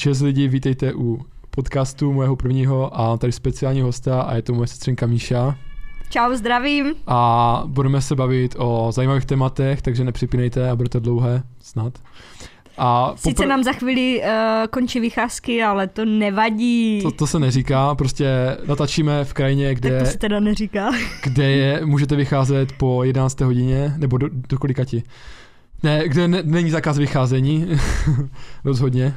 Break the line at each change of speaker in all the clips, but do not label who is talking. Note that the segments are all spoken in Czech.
Čes lidi, vítejte u podcastu mého prvního a tady speciální hosta a je to moje sestřenka Míša.
Čau, zdravím.
A budeme se bavit o zajímavých tématech, takže nepřipínejte a bude to dlouhé, snad.
A popr- Sice nám za chvíli uh, končí vycházky, ale to nevadí.
To, to se neříká, prostě natačíme v krajině, kde...
Tak to se teda neříká.
kde je, můžete vycházet po 11. hodině, nebo do, do kolika ti? Ne, kde ne, není zákaz vycházení, rozhodně.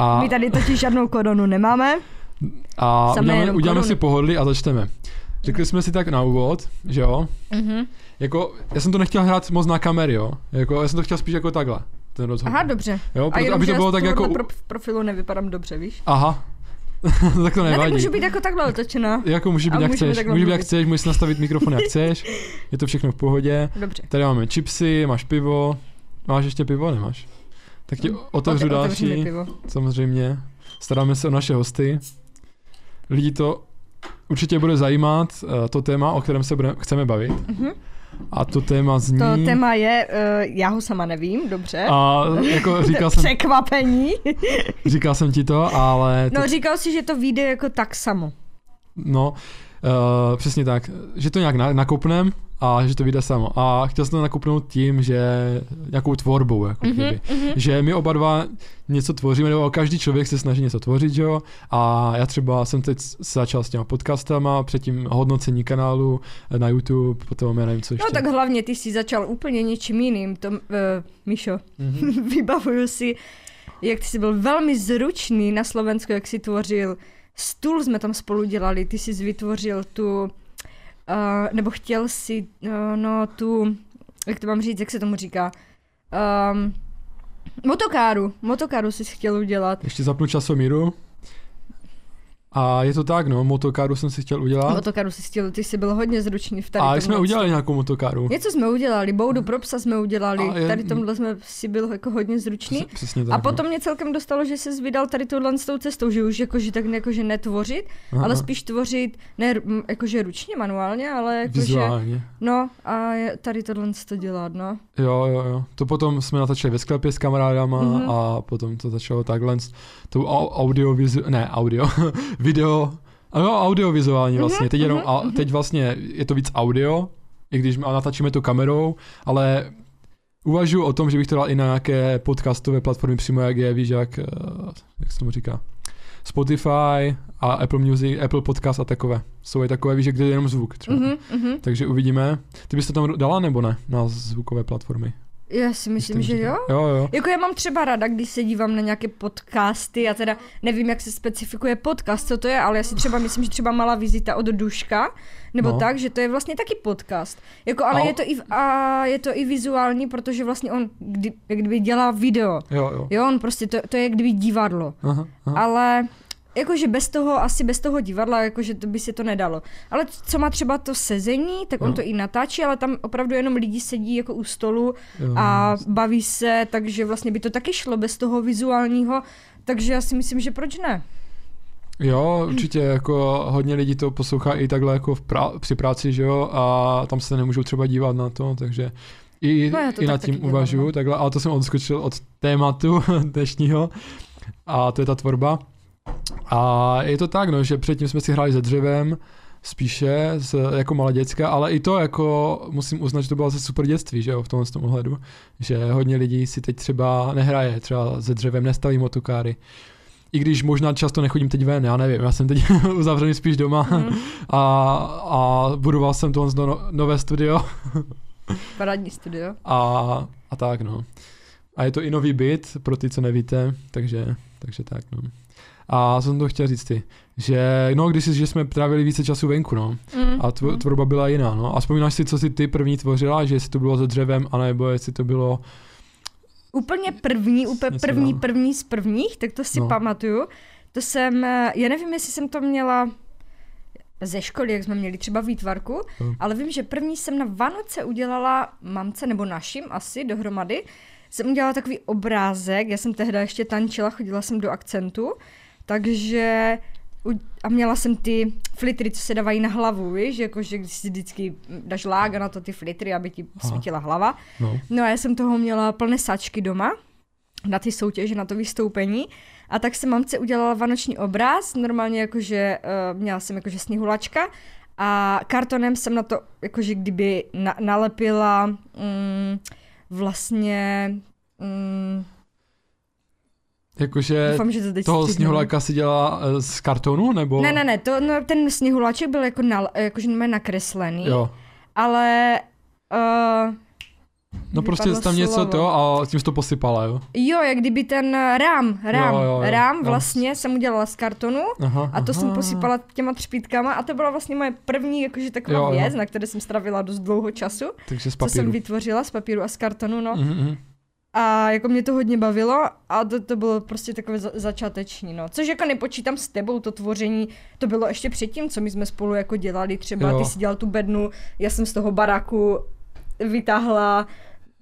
A... My tady totiž žádnou koronu nemáme.
A uděláme, uděláme si pohodlí a začneme. Řekli jsme si tak na úvod, že jo? Mm-hmm. Jako, já jsem to nechtěl hrát moc na kamery, jo? Jako, já jsem to chtěl spíš jako takhle. Ten
rozhovor. Aha, dobře.
Jo, proto, a aby to bylo tak jako...
Pro, v profilu nevypadám dobře, víš?
Aha. tak to nevadí. Ne, tak
můžu být jako takhle otočená.
Jako může být jak chceš. Může být jak chceš, můžeš nastavit mikrofon jak chceš. Je to všechno v pohodě.
Dobře.
Tady máme chipsy, máš pivo. Máš ještě pivo, nemáš? Tak ti otevřu Ote, další. Samozřejmě. Staráme se o naše hosty. Lidi to určitě bude zajímat, uh, to téma, o kterém se bude, chceme bavit. Uh-huh. A to téma zní...
To téma je, uh, já ho sama nevím, dobře.
A jako říkal jsem...
Překvapení.
říkal jsem ti to, ale...
To... No říkal si, že to vyjde jako tak samo.
No, uh, přesně tak. Že to nějak nakopnem a že to vyjde samo. A chtěl jsem to nakupnout tím, že nějakou tvorbou, jako mm-hmm, kdyby. Mm-hmm. Že my oba dva něco tvoříme, nebo každý člověk se snaží něco tvořit, že jo? A já třeba jsem teď začal s těma podcastama, předtím hodnocení kanálu na YouTube, potom já nevím, co no ještě.
No tak hlavně ty jsi začal úplně něčím jiným, to, uh, Mišo, mm-hmm. vybavuju si, jak ty jsi byl velmi zručný na Slovensku, jak jsi tvořil stůl jsme tam spolu dělali, ty jsi vytvořil tu uh, nebo chtěl si, uh, no tu, jak to mám říct, jak se tomu říká, um, motokáru, motokáru jsi chtěl udělat.
Ještě zapnu časomíru. A je to tak, no, motokáru jsem si chtěl udělat.
Motokáru si chtěl, ty jsi byl hodně zručný v tady
A jsme udělali nějakou motokáru.
Něco jsme udělali, boudu pro psa jsme udělali, je, tady tomhle jsme si byl jako hodně zručný.
Přesně tak,
a potom no. mě celkem dostalo, že se vydal tady tohle s tou cestou, že už jakože tak jakože netvořit, Aha. ale spíš tvořit, ne jakože ručně, manuálně, ale jakože...
Vizuálně.
No a tady tohle to dělat, no.
Jo, jo, jo. To potom jsme natačili ve sklepě s kamarádama mm-hmm. a potom to začalo takhle, tou audio, vizu, ne audio, video, ano, audiovizuální mhm, vlastně. Teď, jenom, uh-huh, a, mhm. teď vlastně je to víc audio, i když natáčíme to kamerou, ale uvažuji o tom, že bych to dal i na nějaké podcastové platformy přímo, jak je, víš, jak, eh, jak se tomu říká, Spotify a Apple Music, Apple Podcast a takové. Jsou i takové, víš, kde je jenom zvuk třeba. Uh-huh, Takže uvidíme. Ty bys to tam dala nebo ne na zvukové platformy?
Já si myslím, že jo.
jo. Jo,
Jako já mám třeba rada, když se dívám na nějaké podcasty, a teda nevím, jak se specifikuje podcast, co to je, ale já si třeba myslím, že třeba malá vizita od Duška, nebo no. tak, že to je vlastně taky podcast. Jako, ale a... je to, i, a je to i vizuální, protože vlastně on kdy, jak kdyby dělá video.
Jo, jo.
Jo, on prostě, to, to je jak kdyby divadlo. Aha, aha. Ale jakože bez toho, asi bez toho divadla, jakože to by se to nedalo. Ale co má třeba to sezení, tak on no. to i natáčí, ale tam opravdu jenom lidi sedí jako u stolu jo. a baví se, takže vlastně by to taky šlo bez toho vizuálního, takže já si myslím, že proč ne?
Jo, určitě, jako hodně lidí to poslouchá i takhle jako v prá- při práci, že jo, a tam se nemůžou třeba dívat na to, takže i, no i nad tím uvažuju, no. takhle, ale to jsem odskočil od tématu dnešního a to je ta tvorba. A je to tak, no, že předtím jsme si hráli se dřevem, spíše z, jako malé děcka, ale i to jako musím uznat, že to bylo zase super dětství, že jo, v tomhle tom ohledu, že hodně lidí si teď třeba nehraje, třeba se dřevem nestaví motokáry. I když možná často nechodím teď ven, já nevím, já jsem teď uzavřený spíš doma mm. a, a budoval jsem tohle no, nové studio.
Parádní studio.
A, a tak, no. A je to i nový byt, pro ty, co nevíte, takže, takže tak, no. A jsem to chtěl říct ty, že no, když si, že jsme trávili více času venku, no. Mm. A tvo, mm. tvorba byla jiná, no. A vzpomínáš si, co si ty první tvořila, že jestli to bylo se dřevem, anebo jestli to bylo...
Úplně první, úplně první, první z prvních, tak to si no. pamatuju. To jsem, já nevím, jestli jsem to měla ze školy, jak jsme měli třeba výtvarku, mm. ale vím, že první jsem na Vánoce udělala mamce, nebo našim asi dohromady, jsem udělala takový obrázek, já jsem tehdy ještě tančila, chodila jsem do akcentu takže a měla jsem ty flitry, co se dávají na hlavu, víš, jakože když si vždycky dáš lága na to ty flitry, aby ti Aha. svítila hlava. No. no a já jsem toho měla plné sačky doma na ty soutěže, na to vystoupení A tak jsem mamce udělala vánoční obraz, normálně jakože uh, měla jsem jakože sněhulačka a kartonem jsem na to jakože kdyby na, nalepila mm, vlastně mm,
Jakože Doufám, že to teď toho sněhuláka si dělala eh, z kartonu, nebo?
Ne, ne, ne, to, no, ten sněhuláček byl jako na, jakože nakreslený, jo. ale uh,
No prostě tam něco slovo. to a tím jsi to posypala, jo?
Jo, jak kdyby ten rám, rám, jo, jo, jo, rám vlastně jo. jsem udělala z kartonu aha, a to aha. jsem posypala těma třpítkama a to byla vlastně moje první jakože taková jo, věc, jo. na které jsem stravila dost dlouho času.
Takže z papíru.
Co jsem vytvořila z papíru a z kartonu, no. Mm-hmm. A jako mě to hodně bavilo a to, to bylo prostě takové za, začáteční, no. Což jako nepočítám s tebou, to tvoření, to bylo ještě předtím, co my jsme spolu jako dělali, třeba jo. ty si dělal tu bednu, já jsem z toho baráku vytáhla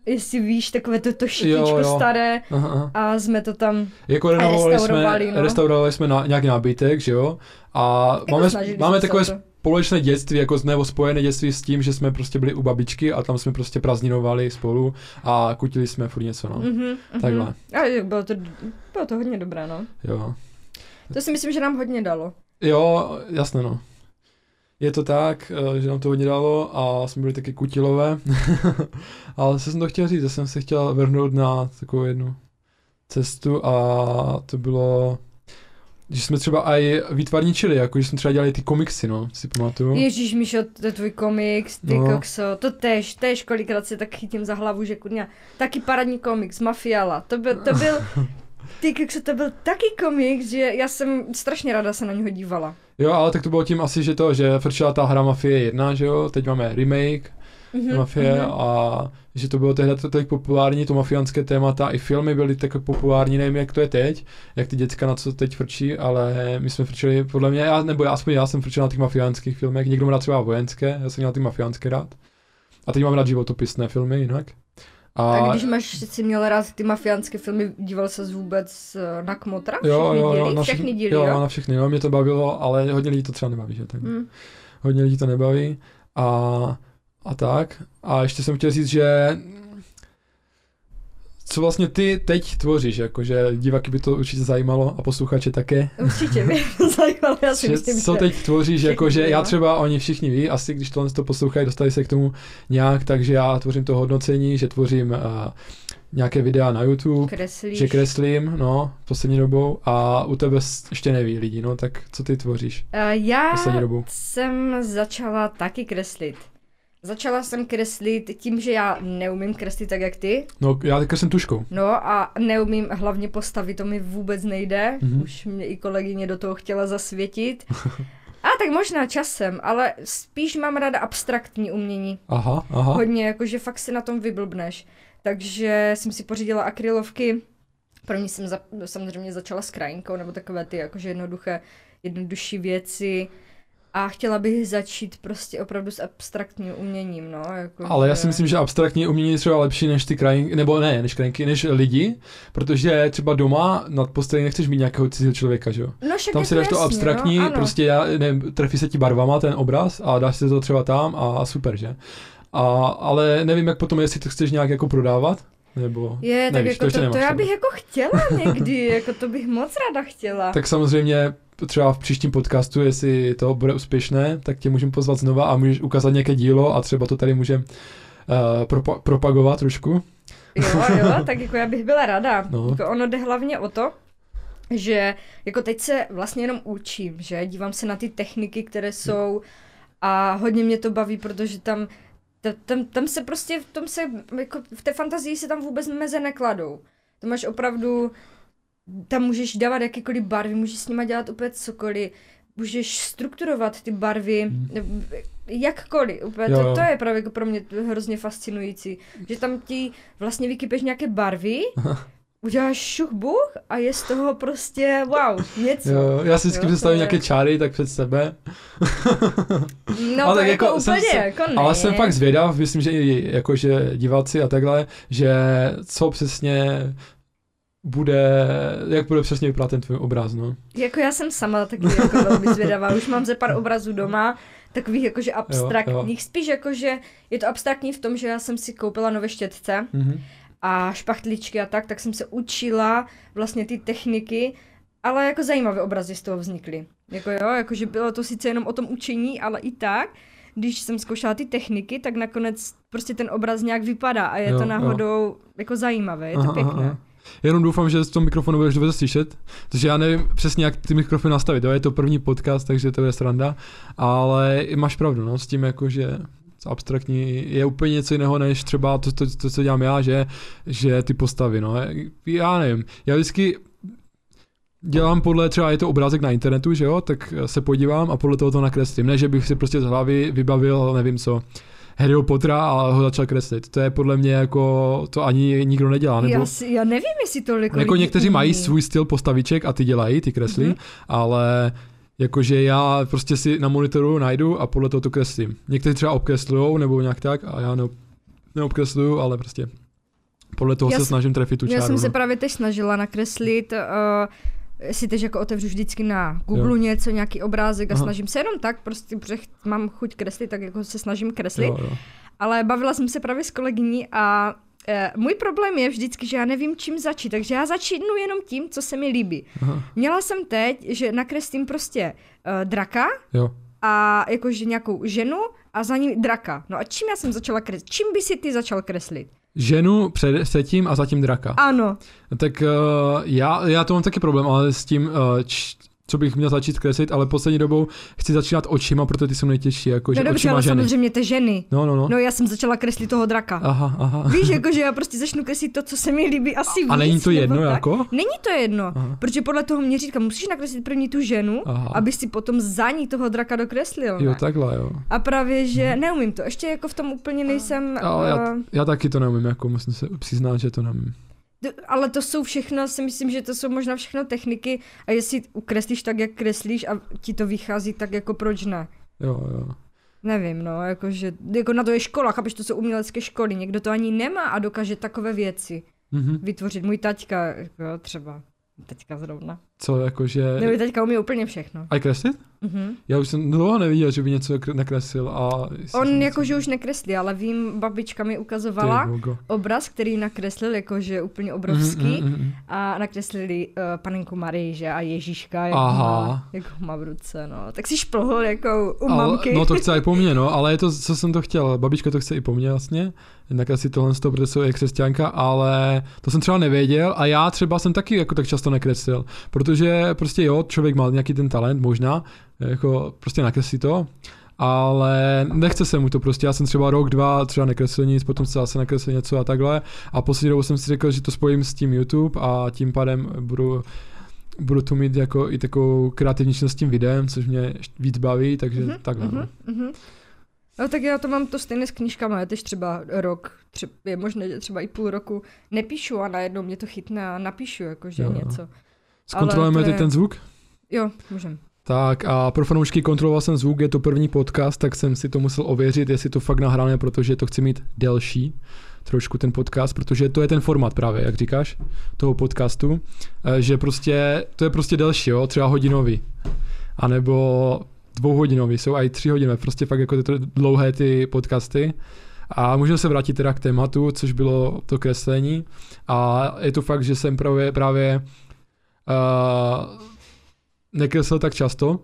jestli víš, takové to, to šitíčko jo, jo. staré aha. a jsme to tam
jako renovovali jsme, no. restaurovali jsme na, nějaký nábytek, že jo, a jako máme, máme takové to. Společné dětství, jako nebo spojené dětství s tím, že jsme prostě byli u babičky a tam jsme prostě prazninovali spolu a kutili jsme furt něco, no. Mm-hmm, Takhle.
A bylo to, bylo to hodně dobré, no.
Jo.
To si myslím, že nám hodně dalo.
Jo, jasné, no. Je to tak, eh, že nám to hodně dalo a jsme byli taky kutilové. Ale co jsem to chtěl říct, že jsem se chtěl vrhnout na takovou jednu cestu a to bylo že jsme třeba i výtvarničili, jako že jsme třeba dělali ty komiksy, no, si pamatuju.
Ježíš, Míšo, to je tvůj komiks, ty no. kokso, to tež, tež kolikrát si tak chytím za hlavu, že kurňa, taky paradní komiks, Mafiala, to byl, to byl, ty kokso, to byl taky komiks, že já jsem strašně ráda se na něho dívala.
Jo, ale tak to bylo tím asi, že to, že frčela ta hra Mafie 1, že jo, teď máme remake mm-hmm, Mafie mm-hmm. a že to bylo tehdy tak populární, to mafiánské témata, i filmy byly tak populární, nevím jak to je teď, jak ty děcka na co teď frčí, ale my jsme frčeli, podle mě, já, nebo já, aspoň já jsem frčel na těch mafiánských filmech, někdo má třeba vojenské, já jsem měl ty mafiánské rád. A teď mám rád životopisné filmy jinak.
A... a když máš si měl rád ty mafiánské filmy, díval se vůbec eh, na Kmotra?
Jo, jo, jo, na všechny díly, jo, jo? na všechny, jo, mě to bavilo, ale hodně lidí to třeba nebaví, že tak. Hmm. Hodně lidí to nebaví a, a tak. A ještě jsem chtěl říct, že co vlastně ty teď tvoříš, jakože diváky by to určitě zajímalo a posluchače také.
Určitě by to zajímalo, já si
myslím, Co teď tvoříš, jakože já třeba, oni všichni ví, asi když tohle to poslouchají, dostali se k tomu nějak, takže já tvořím to hodnocení, že tvořím uh, nějaké videa na YouTube,
Kreslíš.
že kreslím, no, poslední dobou a u tebe ještě neví lidi, no, tak co ty tvoříš?
Uh, já jsem začala taky kreslit. Začala jsem kreslit tím, že já neumím kreslit tak, jak ty.
No, já kreslím tuškou.
No a neumím hlavně postavit, to mi vůbec nejde. Mm-hmm. Už mě i kolegyně do toho chtěla zasvětit. A tak možná časem, ale spíš mám ráda abstraktní umění.
Aha, aha.
Hodně, jakože fakt si na tom vyblbneš. Takže jsem si pořídila akrylovky. První jsem za, samozřejmě začala s krajinkou, nebo takové ty jakože jednoduché, jednodušší věci a chtěla bych začít prostě opravdu s abstraktním uměním, no. Jako
Ale že... já si myslím, že abstraktní umění je třeba lepší než ty krajinky, nebo ne, než krajinky, než lidi, protože třeba doma nad postelí nechceš mít nějakého cizího člověka, že jo?
No,
tam si dáš to abstraktní,
no,
prostě já, nevím, trefí se ti barvama ten obraz a dáš si to třeba tam a super, že? A, ale nevím, jak potom, jestli to chceš nějak jako prodávat, nebo
je, nevíš, tak jako to, to, to já bych jako chtěla někdy, jako to bych moc ráda chtěla.
Tak samozřejmě třeba v příštím podcastu, jestli to bude úspěšné, tak tě můžeme pozvat znova a můžeš ukázat nějaké dílo a třeba to tady můžeme uh, propa- propagovat trošku.
Jo, jo, tak jako já bych byla ráda. No. Jako ono jde hlavně o to, že jako teď se vlastně jenom učím, že dívám se na ty techniky, které jsou a hodně mě to baví, protože tam tam, tam se prostě, v tom se, jako v té fantazii se tam vůbec meze nekladou. To máš opravdu tam můžeš dávat jakýkoliv barvy, můžeš s nima dělat úplně cokoliv, můžeš strukturovat ty barvy, hmm. jakkoliv, úplně, to, to je právě jako pro mě hrozně fascinující, že tam ti vlastně vykypeš nějaké barvy, uděláš šuch buch a je z toho prostě wow, něco.
Jo, já si vždycky představím je... nějaké čáry tak před sebe.
No ale tak jako, jako úplně, jsem, jako ne.
Ale jsem fakt zvědav, myslím, že i jakože diváci a takhle, že co přesně bude, jak bude přesně vypadat ten tvůj obraz, no.
Jako já jsem sama taky jako velmi zvědavá, už mám ze pár obrazů doma, takových jakože abstraktních, jo, jo. spíš jakože je to abstraktní v tom, že já jsem si koupila nové štětce mm-hmm. a špachtličky a tak, tak jsem se učila vlastně ty techniky ale jako zajímavé obrazy z toho vznikly. Jako jo, jakože bylo to sice jenom o tom učení, ale i tak, když jsem zkoušela ty techniky, tak nakonec prostě ten obraz nějak vypadá a je jo, to náhodou jo. jako zajímavé, je to aha, pěkné. Aha.
Jenom doufám, že z toho mikrofonu budeš dobře slyšet, protože já nevím přesně, jak ty mikrofony nastavit. Jo? Je to první podcast, takže to je sranda, ale máš pravdu no, s tím, jako, že abstraktní je úplně něco jiného, než třeba to, to, to, co dělám já, že, že ty postavy, no. Já nevím, já vždycky dělám podle, třeba je to obrázek na internetu, že jo, tak se podívám a podle toho to nakreslím. Ne, že bych si prostě z hlavy vybavil, nevím co, Harryho Pottera a ho začal kreslit. To je podle mě jako, to ani nikdo nedělá. Nebo,
já, si, já nevím, jestli to
Jako někteří umí. mají svůj styl postaviček a ty dělají, ty kreslí, mm-hmm. ale jakože já prostě si na monitoru najdu a podle toho to kreslím. Někteří třeba obkreslujou nebo nějak tak a já ne, neobkresluju, ale prostě podle toho já se snažím trefit tu čáru.
Já jsem no. se právě teď snažila nakreslit uh, si teď jako otevřu vždycky na Google jo. něco, nějaký obrázek a Aha. snažím se jenom tak, prostě, protože mám chuť kreslit, tak jako se snažím kreslit. Jo, jo. Ale bavila jsem se právě s kolegyní a e, můj problém je vždycky, že já nevím, čím začít, takže já začínu jenom tím, co se mi líbí. Aha. Měla jsem teď, že nakreslím prostě uh, draka jo. a jakože nějakou ženu a za ní draka. No a čím já jsem začala kreslit? Čím by si ty začal kreslit?
Ženu před, předtím a zatím draka.
Ano.
Tak uh, já, já to mám taky problém, ale s tím, uh, č, co bych měl začít kreslit, ale poslední dobou chci začínat očima, protože ty jsou nejtěžší. Jako,
no
že
dobře, ale
ženy.
samozřejmě ty ženy.
No, no, no.
No já jsem začala kreslit toho draka.
Aha, aha.
Víš, jako, že já prostě začnu kreslit to, co se mi líbí asi
A, a není to jedno jako?
Není to jedno, aha. protože podle toho mě říká, musíš nakreslit první tu ženu, aha. aby si potom za ní toho draka dokreslil.
Jo, takhle, jo.
A právě, že hmm. neumím to. Ještě jako v tom úplně nejsem...
Ale uh... já, já taky to neumím, jako musím se přiznat, že to neumím
ale to jsou všechno, si myslím, že to jsou možná všechno techniky a jestli ukreslíš tak, jak kreslíš a ti to vychází, tak jako proč ne?
Jo, jo.
Nevím, no, jakože, jako na to je škola, chápeš, to jsou umělecké školy, někdo to ani nemá a dokáže takové věci mm-hmm. vytvořit. Můj taťka, jako třeba, teďka zrovna.
Co, jakože...
Nebo teďka umí úplně všechno.
A kreslit? Mm-hmm. Já už jsem dlouho neviděl, že by něco nakreslil a...
On jakože už nekreslí, ale vím, babička mi ukazovala obraz, který nakreslil, jakože úplně obrovský mm-hmm. a nakreslili uh, panenku Marii, že a Ježíška, jak, Aha. Má, jak ho má v ruce, no. Tak si šplhl jako u ale, mamky.
No to chce i po mně, no, ale je to, co jsem to chtěl. Babička to chce i po mně vlastně, nakreslit tohle z toho, protože jsou křesťanka, ale to jsem třeba nevěděl a já třeba jsem taky jako tak často nekreslil, protože prostě jo, člověk má nějaký ten talent možná, jako prostě nakreslí to, ale nechce se mu to prostě, já jsem třeba rok, dva třeba nekreslil nic, potom se zase nakreslil něco a takhle a poslední dobou jsem si řekl, že to spojím s tím YouTube a tím pádem budu budu to mít jako i takovou kreativní s tím videem, což mě víc baví, takže mm-hmm, takhle. Mm-hmm, no.
No tak já to mám to stejné s knížkami, já teď třeba rok, třeba, je možné, že třeba i půl roku nepíšu a najednou mě to chytne a napíšu jakože jo. něco.
Zkontrolujeme teď je... ten zvuk?
Jo, můžem.
Tak a pro fanoušky kontroloval jsem zvuk, je to první podcast, tak jsem si to musel ověřit, jestli to fakt nahrané, protože to chci mít delší trošku ten podcast, protože to je ten format právě, jak říkáš, toho podcastu, eh, že prostě, to je prostě delší, jo, třeba hodinový, anebo dvouhodinový, jsou i tři hodinové, prostě fakt jako ty dlouhé ty podcasty. A můžeme se vrátit teda k tématu, což bylo to kreslení. A je to fakt, že jsem právě, právě uh, nekreslil tak často,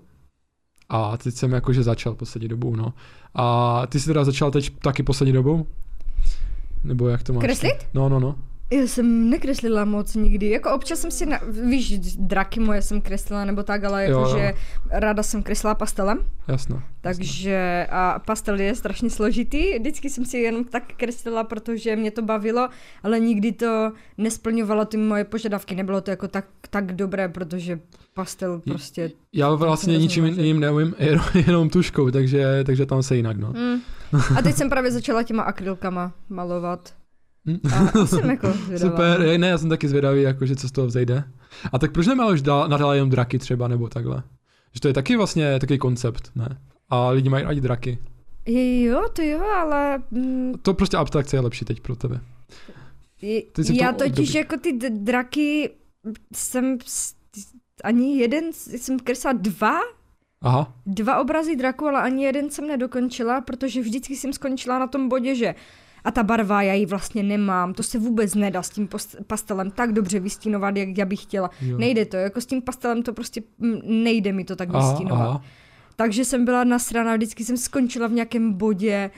a teď jsem jakože začal poslední dobou, no. A ty jsi teda začal teď taky poslední dobou? Nebo jak to máš?
Kreslit?
No, no, no.
Já jsem nekreslila moc nikdy. Jako občas jsem si, na, víš, draky moje jsem kreslila nebo tak, ale jakože ráda jsem kreslila pastelem.
Jasno.
Takže a pastel je strašně složitý. Vždycky jsem si jenom tak kreslila, protože mě to bavilo, ale nikdy to nesplňovalo ty moje požadavky. Nebylo to jako tak, tak dobré, protože pastel prostě...
Já vlastně ničím jiným neumím, jenom, jenom tuškou, takže, takže tam se jinak, no. Mm.
A teď jsem právě začala těma akrylkama malovat. A jsem jako zvědavá.
Super, ne, já jsem taky zvědavý, jakože co z toho vzejde. A tak proč nemáš nadále jenom draky třeba, nebo takhle? Že to je taky vlastně takový koncept, ne? A lidi mají rádi draky.
Jo, to jo, ale...
Mm, to prostě abstrakce je lepší teď pro tebe.
Já totiž období. jako ty draky jsem ani jeden, jsem kreslila dva
Aha.
Dva obrazy draku, ale ani jeden jsem nedokončila, protože vždycky jsem skončila na tom bodě, že a ta barva, já ji vlastně nemám, to se vůbec nedá s tím pastelem tak dobře vystínovat, jak já bych chtěla. Jo. Nejde to, jako s tím pastelem to prostě nejde mi to tak aha, vystínovat. Aha. Takže jsem byla nasraná, vždycky jsem skončila v nějakém bodě,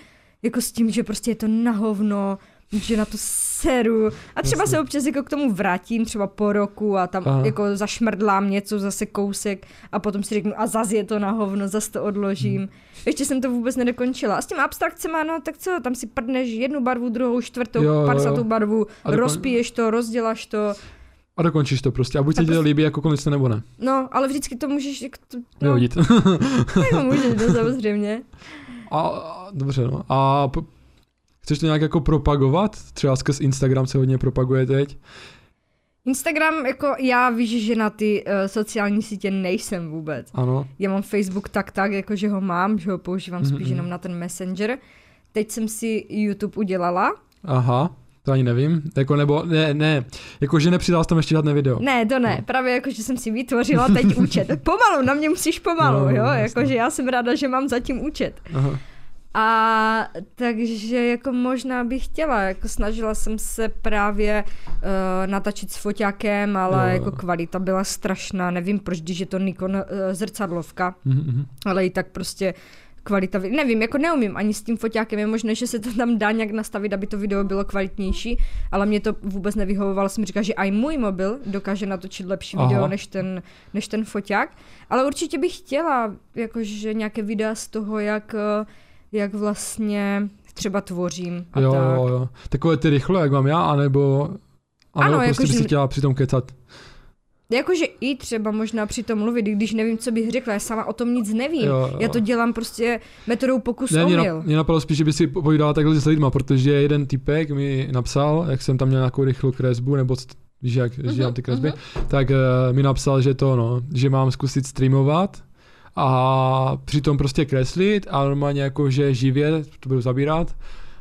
jako s tím, že prostě je to na hovno, že na to seru. A třeba Jasně. se občas jako k tomu vrátím, třeba po roku a tam Aha. jako zašmrdlám něco, zase kousek a potom si řeknu a zase je to na hovno, zase to odložím. Hmm. Ještě jsem to vůbec nedokončila. A s tím abstrakcemi, no tak co, tam si prdneš jednu barvu, druhou, čtvrtou, padesátou barvu, dokon... rozpiješ to, rozděláš to.
A dokončíš to prostě. A buď se ti to líbí jako konec nebo ne.
No, ale vždycky to můžeš jako to,
no, vyhodit.
no, můžeš, no, samozřejmě.
A, a, dobře, no. A Chceš to nějak jako propagovat? Třeba skrz Instagram se hodně propaguje teď.
Instagram, jako já víš, že na ty uh, sociální sítě nejsem vůbec.
Ano.
Já mám Facebook tak tak, jako že ho mám, že ho používám mm-hmm. spíš jenom na ten Messenger. Teď jsem si YouTube udělala.
Aha. To ani nevím. Jako nebo, ne, ne, jako že nepřidal tam ještě žádné video.
Ne, to ne, no. právě jako, že jsem si vytvořila teď účet. Pomalu, na mě musíš pomalu, no, jo, jako, že já jsem ráda, že mám zatím účet. Aha. A takže jako možná bych chtěla, jako snažila jsem se právě uh, natačit s foťákem, ale jo, jako kvalita byla strašná, nevím proč, když je to Nikon uh, zrcadlovka, mm-hmm. ale i tak prostě kvalita, nevím, jako neumím ani s tím foťákem, je možné, že se to tam dá nějak nastavit, aby to video bylo kvalitnější, ale mě to vůbec nevyhovovalo, jsem říkala, že i můj mobil dokáže natočit lepší Aha. video než ten, než ten foťák, ale určitě bych chtěla, jakože nějaké videa z toho, jak uh, jak vlastně třeba tvořím a
jo,
tak.
Jo, jo. Takové ty rychle, jak mám já, anebo, anebo ano, prostě jako, by si chtěla přitom kecat.
Jakože i třeba možná při tom mluvit, když nevím, co bych řekla, já sama o tom nic nevím. Jo, jo. Já to dělám prostě metodou pokus ne,
mě, na, mě napadlo spíš, že by si povídala takhle s lidma, protože jeden typek mi napsal, jak jsem tam měl nějakou rychlou kresbu, nebo víš, jak uh-huh, dělám ty kresby, uh-huh. tak uh, mi napsal, že to, no, že mám zkusit streamovat a přitom prostě kreslit a normálně jako, že živě to budu zabírat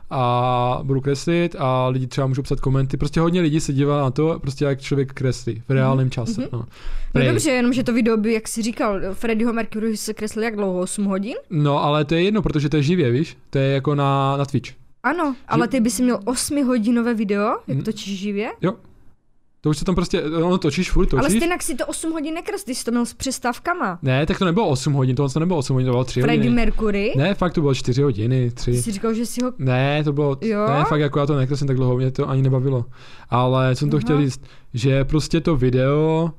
a budu kreslit a lidi třeba můžou psat komenty. Prostě hodně lidí se dívá na to, prostě jak člověk kreslí v reálném mhm, čase. Mm-hmm. No.
no dobře, jenom že to video by, jak jsi říkal, Freddyho Mercury se kreslil jak dlouho? 8 hodin?
No, ale to je jedno, protože to je živě, víš? To je jako na, na Twitch.
Ano, ale ty bys měl 8 hodinové video, jak točíš živě?
Jo. To už se tam prostě, ono točíš, furt točíš.
Ale stejně si to 8 hodin nekreslíš, jsi to měl s přestávkama.
Ne, tak to nebylo 8 hodin, to nebylo 8 hodin, to bylo 3 Freddie hodiny.
Mercury?
Ne, fakt to bylo 4 hodiny, 3.
Ty jsi říkal, že si ho...
Ne, to bylo, jo? ne, fakt jako já to nekreslím tak dlouho, mě to ani nebavilo. Ale jsem to Aha. chtěl říct, že prostě to video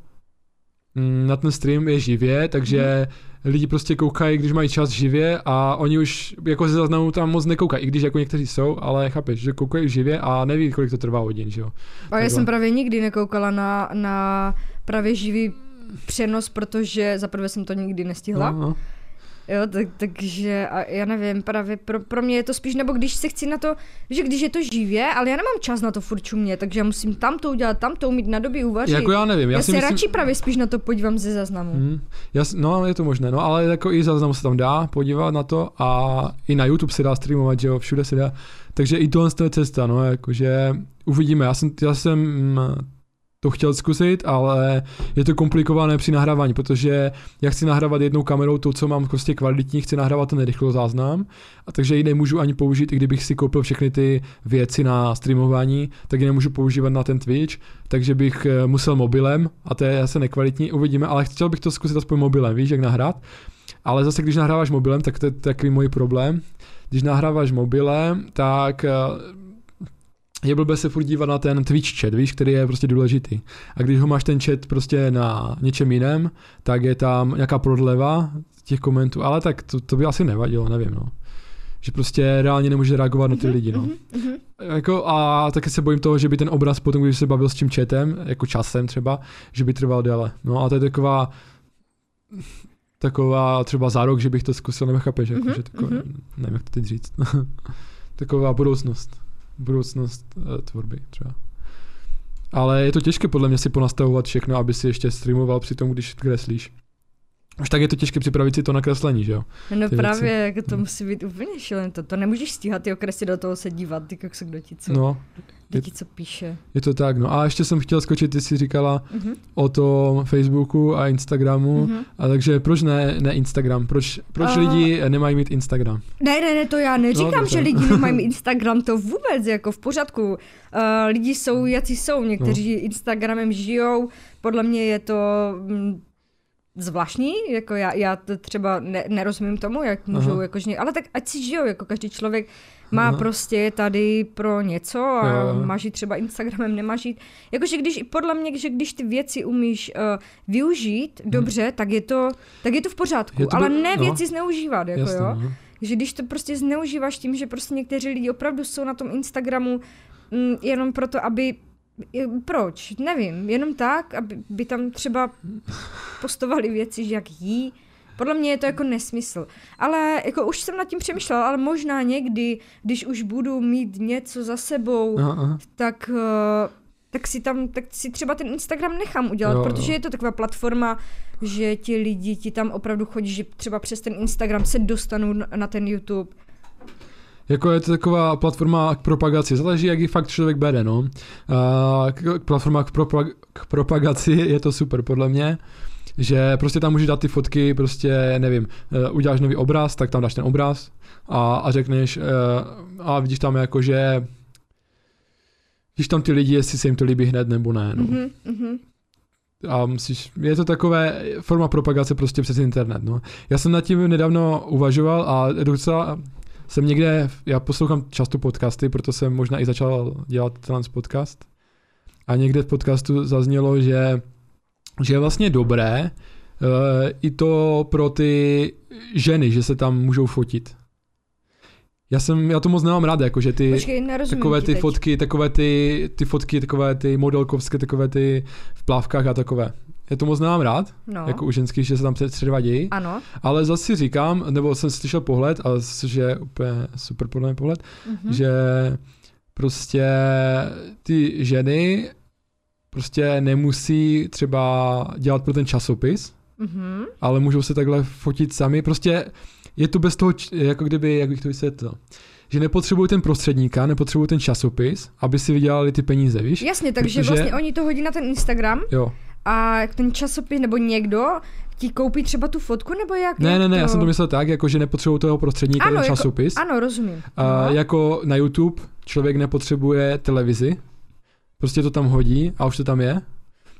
na ten stream je živě, takže hmm lidi prostě koukají, když mají čas živě a oni už jako ze zaznamu tam moc nekoukají, i když jako někteří jsou, ale chápeš, že koukají živě a neví, kolik to trvá hodin, že jo.
A já jsem právě nikdy nekoukala na, na právě živý přenos, protože zaprvé jsem to nikdy nestihla. No, no. Jo, tak, takže a já nevím, právě pro, pro mě je to spíš, nebo když se chci na to, že když je to živě, ale já nemám čas na to furt čumě, takže já musím tam to udělat, tam to umít na době uvařit.
Jako já nevím.
Já,
já
si se myslím... radši právě spíš na to podívám ze záznamu. Hmm,
já, no, je to možné, no, ale jako i záznam se tam dá podívat na to a i na YouTube se dá streamovat, že jo, všude se dá. Takže i tohle je cesta, no, jakože uvidíme. Já jsem, já jsem to chtěl zkusit, ale je to komplikované při nahrávání, protože já chci nahrávat jednou kamerou to, co mám prostě kvalitní, chci nahrávat ten rychlo záznam, a takže ji nemůžu ani použít, i kdybych si koupil všechny ty věci na streamování, tak ji nemůžu používat na ten Twitch, takže bych eh, musel mobilem, a to je asi nekvalitní, uvidíme, ale chtěl bych to zkusit aspoň mobilem, víš, jak nahrát. Ale zase, když nahráváš mobilem, tak to je takový můj problém. Když nahráváš mobilem, tak eh, je blbé se furt dívat na ten Twitch chat, víš, který je prostě důležitý. A když ho máš ten chat prostě na něčem jiném, tak je tam nějaká prodleva těch komentů, ale tak to, to by asi nevadilo, nevím, no. Že prostě reálně nemůže reagovat na ty mhm, lidi, no. Mm-hmm. Jako, a taky se bojím toho, že by ten obraz potom, když se bavil s tím chatem, jako časem třeba, že by trval déle. No a to je taková taková třeba zárok, že bych to zkusil, nebo chápeš, jako, že mm-hmm. nevím, jak to teď říct. taková budoucnost budoucnost uh, tvorby třeba. Ale je to těžké podle mě si ponastavovat všechno, aby si ještě streamoval při tom, když kreslíš. Už tak je to těžké připravit si to nakreslení, že jo?
No Ty právě, jako to musí být úplně šílené. To, to nemůžeš stíhat ty okresy do toho se dívat, ty jak se kdo ti co. No, je, ti co píše.
Je to tak, no. A ještě jsem chtěl skočit, ty jsi říkala uh-huh. o tom Facebooku a Instagramu. Uh-huh. A takže proč ne, ne Instagram? Proč, proč uh... lidi nemají mít Instagram?
Ne, ne, ne, to já neříkám, no, že lidi nemají mít Instagram, to vůbec jako v pořádku. Uh, lidi jsou, jací jsou, někteří no. Instagramem žijou, podle mě je to mm, zvláštní, jako já, já to třeba ne, nerozumím tomu, jak můžou Aha. jakože, ale tak ať si žijou, jako každý člověk má Aha. prostě tady pro něco a jo. má žít třeba Instagramem, nemá žít. Jakože když, podle mě, že když ty věci umíš uh, využít hmm. dobře, tak je to, tak je to v pořádku, to ale ne no. věci zneužívat, jako Jasně, jo. No. Že když to prostě zneužíváš tím, že prostě někteří lidi opravdu jsou na tom Instagramu mm, jenom proto, aby proč? Nevím, jenom tak, aby by tam třeba postovali věci, že jak jí. Podle mě je to jako nesmysl. Ale jako už jsem nad tím přemýšlela, ale možná někdy, když už budu mít něco za sebou, aha, aha. tak uh, tak si tam, tak si třeba ten Instagram nechám udělat, jo, protože jo. je to taková platforma, že ti lidi ti tam opravdu chodí, že třeba přes ten Instagram se dostanou na ten YouTube
jako je to taková platforma k propagaci, záleží, jak ji fakt člověk bere, no. Uh, platforma k, propag- k propagaci je to super, podle mě že prostě tam můžeš dát ty fotky, prostě nevím, uh, uděláš nový obraz, tak tam dáš ten obraz a, a řekneš uh, a vidíš tam jako, že vidíš tam ty lidi, jestli se jim to líbí hned nebo ne, no. Mm-hmm, A musíš, je to takové forma propagace prostě přes internet, no. Já jsem nad tím nedávno uvažoval a docela jsem někde, já poslouchám často podcasty, proto jsem možná i začal dělat trans podcast. A někde v podcastu zaznělo, že, že je vlastně dobré uh, i to pro ty ženy, že se tam můžou fotit. Já jsem, já to moc nemám rád, jako že ty,
Počkej,
takové ty
teď.
fotky, takové ty, ty fotky, takové ty modelkovské, takové ty v plávkách a takové. Já to moc nemám rád, no. jako u ženských, že se tam předvádějí.
Ano.
Ale zase si říkám, nebo jsem slyšel pohled, a že je úplně super podle mě pohled, mm-hmm. že prostě ty ženy prostě nemusí třeba dělat pro ten časopis, mm-hmm. ale můžou se takhle fotit sami. Prostě je to bez toho, jako kdyby, jak bych to vysvětlil že nepotřebují ten prostředníka, nepotřebují ten časopis, aby si vydělali ty peníze, víš?
Jasně, takže Protože... vlastně oni to hodí na ten Instagram.
Jo
a ten časopis nebo někdo ti koupí třeba tu fotku, nebo jak?
Ne, ne, ne, to... já jsem to myslel tak, jako že nepotřebuju toho prostředníka, ano, ten jako, časopis.
Ano, rozumím.
A, jako na YouTube člověk nepotřebuje televizi, prostě to tam hodí a už to tam je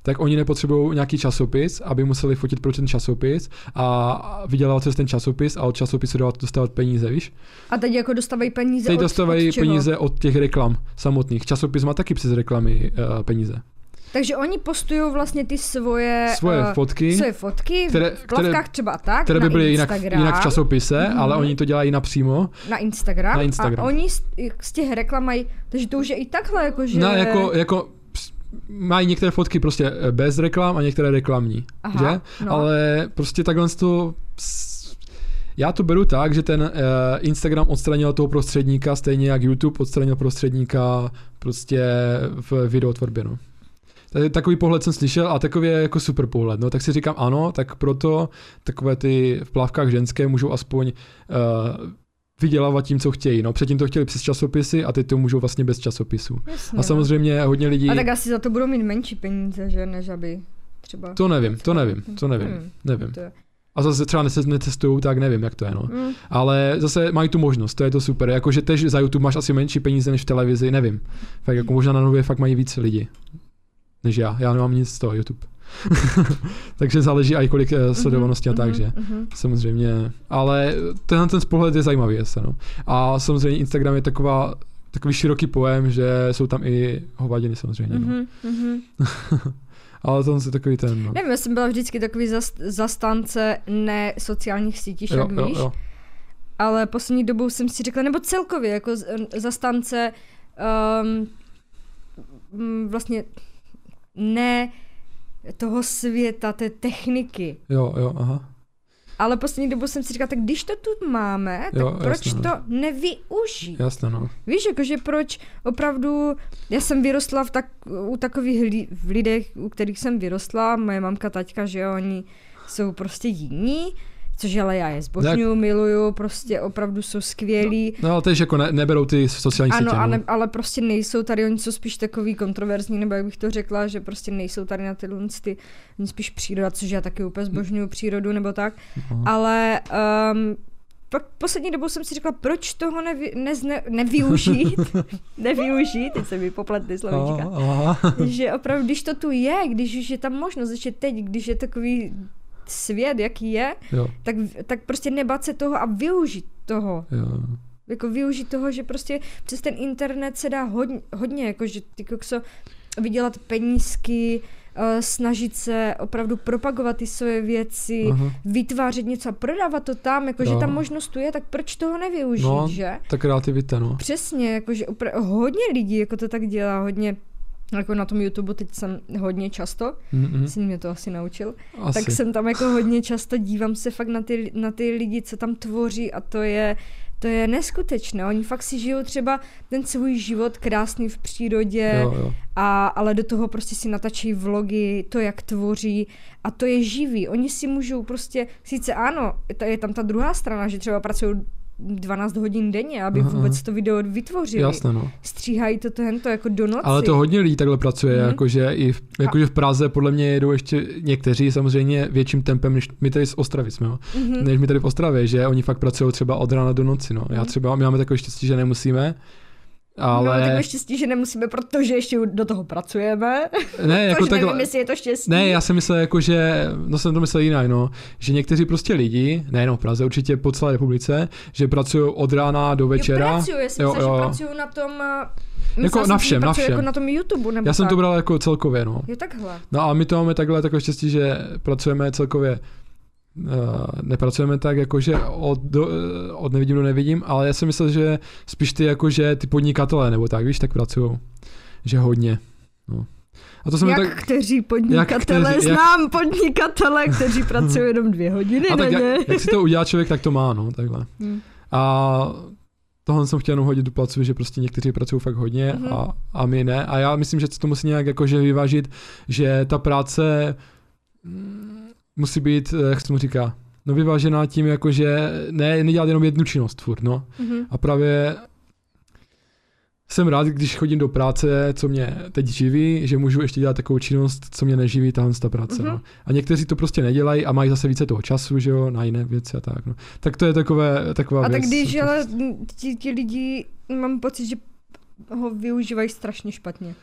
tak oni nepotřebují nějaký časopis, aby museli fotit pro ten časopis a vydělávat se ten časopis a od časopisu dostávat peníze, víš?
A teď jako dostávají peníze
teď od, dostávají od peníze od těch reklam samotných. Časopis má taky přes reklamy uh, peníze.
Takže oni postují vlastně ty svoje,
svoje uh, fotky,
svoje fotky které, v plavkách třeba tak,
které by byly jinak, jinak v časopise, mm-hmm. ale oni to dělají napřímo.
Na Instagram. Na Instagram. A oni z, z těch reklam mají, takže to už je i takhle, jako že...
No, jako, jako mají některé fotky prostě eh, bez reklam a některé reklamní, Aha, že? No. Ale prostě takhle to já to beru tak, že ten uh, Instagram odstranil toho prostředníka, stejně jak YouTube odstranil prostředníka prostě v videotvorbě, no takový pohled jsem slyšel a takový je jako super pohled. No tak si říkám ano, tak proto takové ty v plávkách ženské můžou aspoň uh, vydělávat tím, co chtějí. No, předtím to chtěli přes časopisy a teď to můžou vlastně bez časopisů. Jasně, a samozřejmě no. hodně lidí...
A tak asi za to budou mít menší peníze, že než aby třeba...
To nevím, to nevím, to nevím, hmm, nevím. To je... A zase třeba netestují, tak nevím, jak to je, no. Mm. Ale zase mají tu možnost, to je to super. Jakože tež za YouTube máš asi menší peníze než v televizi, nevím. Tak jako možná na nově fakt mají víc lidí než já. Já nemám nic z toho YouTube. Takže záleží i kolik uh, sledovanosti mm-hmm, a tak, mm-hmm, že mm-hmm. samozřejmě. Ale tenhle ten pohled je zajímavý, jestli, no. A samozřejmě Instagram je taková takový široký pojem, že jsou tam i hovadiny samozřejmě. Mm-hmm, no. mm-hmm. Ale to je takový ten. No.
Nevím, já jsem byla vždycky takový zast, zastánce ne sociálních sítí, jak víš. Jo, jo. Ale poslední dobou jsem si řekla, nebo celkově jako zastánce um, vlastně ne toho světa, té techniky.
Jo, jo, aha.
ale poslední dobu jsem si říkala, tak když to tu máme, tak jo, proč jasně, to no. nevyužít?
Jasně, no.
Víš, jakože proč opravdu, já jsem vyrostla v tak, u takových li, v lidech, u kterých jsem vyrostla, moje mamka, taťka, že jo, oni jsou prostě jiní, Což ale já je zbožňuju, tak... miluju, prostě opravdu jsou skvělí.
No, no ale tež jako ne, neberou ty sociální
ano,
sítě.
Ano, no. ale prostě nejsou tady, oni jsou spíš takový kontroverzní, nebo jak bych to řekla, že prostě nejsou tady na tyhle ty, oni spíš příroda, což já taky úplně zbožňuju přírodu nebo tak. Uh-huh. Ale um, pak poslední dobou jsem si řekla, proč toho nevy, nezne, nevyužít, nevyužít, teď se mi popletly slovíčka, že opravdu, když to tu je, když už je tam možnost, že teď, když je takový svět, jaký je, jo. tak, tak prostě nebat se toho a využít toho. Jo. Jako využít toho, že prostě přes ten internet se dá hodně, hodně jako že ty kokso, vydělat penízky, uh, snažit se opravdu propagovat ty svoje věci, Aha. vytvářet něco a prodávat to tam, jako jo. že ta možnost tu je, tak proč toho nevyužít, no, že?
Tak kreativita, no.
Přesně, jakože opra- hodně lidí jako to tak dělá, hodně jako na tom YouTube teď jsem hodně často, mm-hmm. syn mě to asi naučil, asi. tak jsem tam jako hodně často, dívám se fakt na ty, na ty lidi, co tam tvoří a to je, to je neskutečné. Oni fakt si žijou třeba ten svůj život krásný v přírodě, jo, jo. A, ale do toho prostě si natačí vlogy, to, jak tvoří a to je živý. Oni si můžou prostě, sice ano, je tam ta druhá strana, že třeba pracují 12 hodin denně, aby Aha. vůbec to video vytvořili.
Jasné, no.
Stříhají to tento jako do noci.
Ale to hodně lidí takhle pracuje, mm. jakože i v, jakože v Praze podle mě jedou ještě někteří samozřejmě větším tempem, než my tady z Ostravy jsme, mm-hmm. než my tady v Ostravě, že oni fakt pracují třeba od rána do noci, no. Já mhm. třeba, my máme takové štěstí, že nemusíme, ale...
No, tak štěstí, že nemusíme, protože ještě do toho pracujeme.
Ne, jako
tak... nevím, jestli je to štěstí.
Ne, já jsem myslel, jako, že, no jsem to myslel jinak, no, že někteří prostě lidi, nejenom v Praze, určitě po celé republice, že pracují od rána do večera. Jo,
pracuju, já jsem jo, myslel, jo. že pracuju na tom
Myslím, jako na všem, na všem.
Jako na tom YouTube, nebo
Já jsem
tak.
to bral jako celkově, no.
Je takhle.
No a my to máme takhle takové štěstí, že pracujeme celkově nepracujeme tak, jakože od, do, eh, od nevidím do nevidím, ale já si myslel, že spíš ty jakože ty podnikatelé nebo tak, víš, tak pracují. Že hodně. No.
A to jak tak, kteří podnikatele, jak kteří, znám jak... podnikatele, kteří pracují jenom dvě hodiny
a tak jak, jak si to udělá člověk, tak to má, no, takhle. Hmm. A tohle jsem chtěl jenom hodit do placu, že prostě někteří pracují fakt hodně mm-hmm. a, a my ne. A já myslím, že to musí nějak jakože vyvážit, že ta práce musí být, eh, jak se tomu říká, no vyvážená tím, jakože ne, nedělat jenom jednu činnost furt, no. Mm-hmm. A právě jsem rád, když chodím do práce, co mě teď živí, že můžu ještě dělat takovou činnost, co mě neživí, tahle ta práce. Mm-hmm. No. A někteří to prostě nedělají a mají zase více toho času, že jo, na jiné věci a tak. No. Tak to je takové, taková
a
věc.
A tak když ale ti, ti lidi, mám pocit, že ho využívají strašně špatně.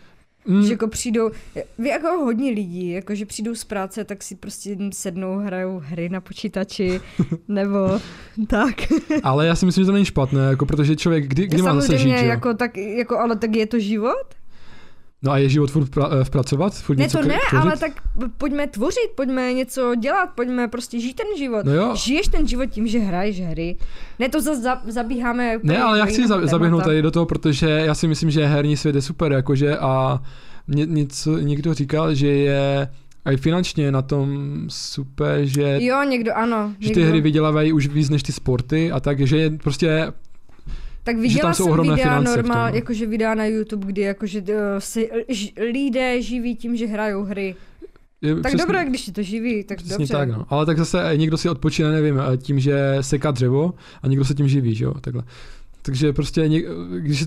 Mm. Že jako přijdou, vy jako hodně lidí, jako že přijdou z práce, tak si prostě sednou, hrajou hry na počítači, nebo tak.
Ale já si myslím, že to není špatné, jako protože člověk, kdy, kdy má zase žít,
jako, tak, jako, ale tak je to život?
No a je život furt pra, eh, pracovat? Furt
ne, to ne, tvořit? ale tak pojďme tvořit, pojďme něco dělat, pojďme prostě žít ten život. No jo. Žiješ ten život tím, že hraješ hry. Ne, to zase za, zabíháme.
Ne, ale já chci za, zaběhnout tady do toho, protože já si myslím, že herní svět je super, jakože a ně, něco, někdo říkal, že je a i finančně na tom super, že...
Jo, někdo, ano.
Že někdo. ty hry vydělávají už víc než ty sporty a tak, že je prostě
tak viděla jsem videa normál, jakože videa na YouTube, kdy jakože uh, si lidé živí tím, že hrajou hry. Je, tak přesně, dobré, když to živí, tak
přesně
dobře.
tak, no. Ale tak zase někdo si odpočíne, nevím, eh, tím, že seká dřevo a někdo se tím živí, že jo, takhle. Takže prostě, něk, když,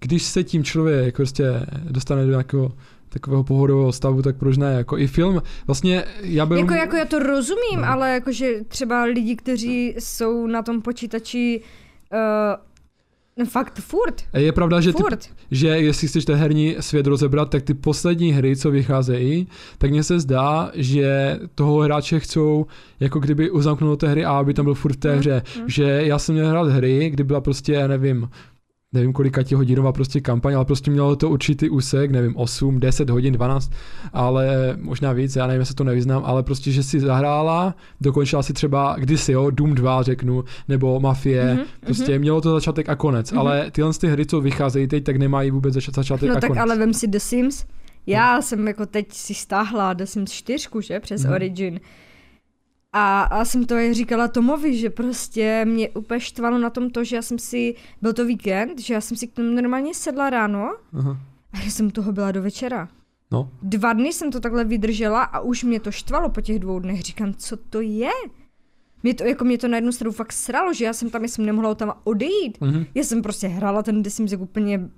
když se tím člověk prostě dostane do nějakého takového pohodového stavu, tak proč ne? Jako i film, vlastně já byl...
Jako, jako já to rozumím, no. ale jakože třeba lidi, kteří jsou na tom počítači uh, No fakt furt.
Je pravda, že, ty, že jestli chceš ten herní svět rozebrat, tak ty poslední hry, co vycházejí, tak mně se zdá, že toho hráče chcou jako kdyby uzamknout té hry a aby tam byl furt v té mm, hře. Mm. Že já jsem měl hrát hry, kdy byla prostě, nevím, nevím kolika ti hodinová prostě kampaň, ale prostě mělo to určitý úsek, nevím, 8, 10 hodin, 12, ale možná víc, já nevím, jestli to nevyznám, ale prostě, že si zahrála, dokončila si třeba kdysi, jo, Doom 2 řeknu, nebo Mafie, mm-hmm, prostě mm-hmm. mělo to začátek a konec, mm-hmm. ale tyhle ty hry, co vycházejí teď, tak nemají vůbec začátek
no,
a
tak
konec.
ale vem si The Sims, já no. jsem jako teď si stáhla The Sims 4, že, přes mm-hmm. Origin, A, a jsem to i říkala Tomovi, že prostě mě úplně štvalo na tom to, že já jsem si, byl to víkend, že já jsem si k tomu normálně sedla ráno Aha. a já jsem toho byla do večera.
No.
Dva dny jsem to takhle vydržela a už mě to štvalo po těch dvou dnech. Říkám, co to je? Mě to, jako mě to na jednu stranu fakt sralo, že já jsem tam, jsem nemohla tam odejít. Mm-hmm. Já jsem prostě hrála ten Sims úplně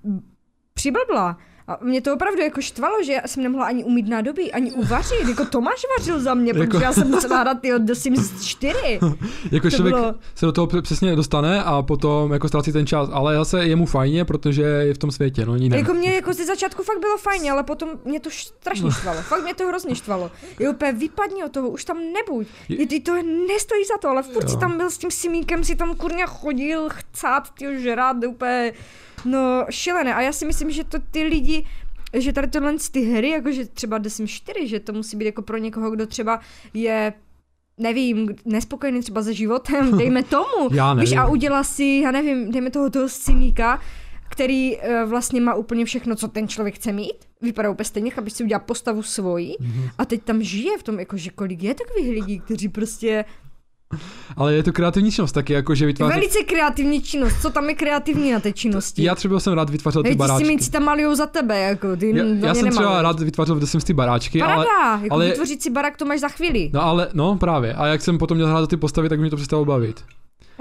přiblbla. A mě to opravdu jako štvalo, že já jsem nemohla ani umít nádobí, ani uvařit. Jako Tomáš vařil za mě, jako... protože já jsem musela hrát ty od The Sims 4.
jako to člověk bylo... se do toho přesně dostane a potom jako ztrácí ten čas, ale zase je mu fajně, protože je v tom světě, no jinak.
Jako mě jako ze začátku fakt bylo fajně, ale potom mě to strašně štvalo. Fakt mě to hrozně štvalo. Je úplně vypadni od toho, už tam nebuď. Je, to nestojí za to, ale furt si tam byl s tím simíkem, si tam kurně chodil, chcát, ty žrát, úplně No, šílené. A já si myslím, že to ty lidi, že tady tohle ty hry, jakože třeba The Sims 4, že to musí být jako pro někoho, kdo třeba je nevím, nespokojený třeba se životem, dejme tomu.
já nevím.
Víš, a udělá si, já nevím, dejme toho toho simíka, který uh, vlastně má úplně všechno, co ten člověk chce mít. Vypadá úplně stejně, aby si udělal postavu svoji mm-hmm. a teď tam žije v tom, jako, že kolik je takových lidí, kteří prostě
ale je to kreativní činnost taky, jako že vytváří...
Velice kreativní činnost, co tam je kreativní na té činnosti?
Já třeba jsem rád vytvářel ty baráčky.
Hej, ty tam malujou za tebe, jako ty
Já, já jsem třeba rád vytvářel v Sims ty baráčky,
Parada,
ale...
jako
ale...
vytvořit si barák to máš za chvíli.
No ale, no právě, a jak jsem potom měl hrát za ty postavy, tak mě to přestalo bavit.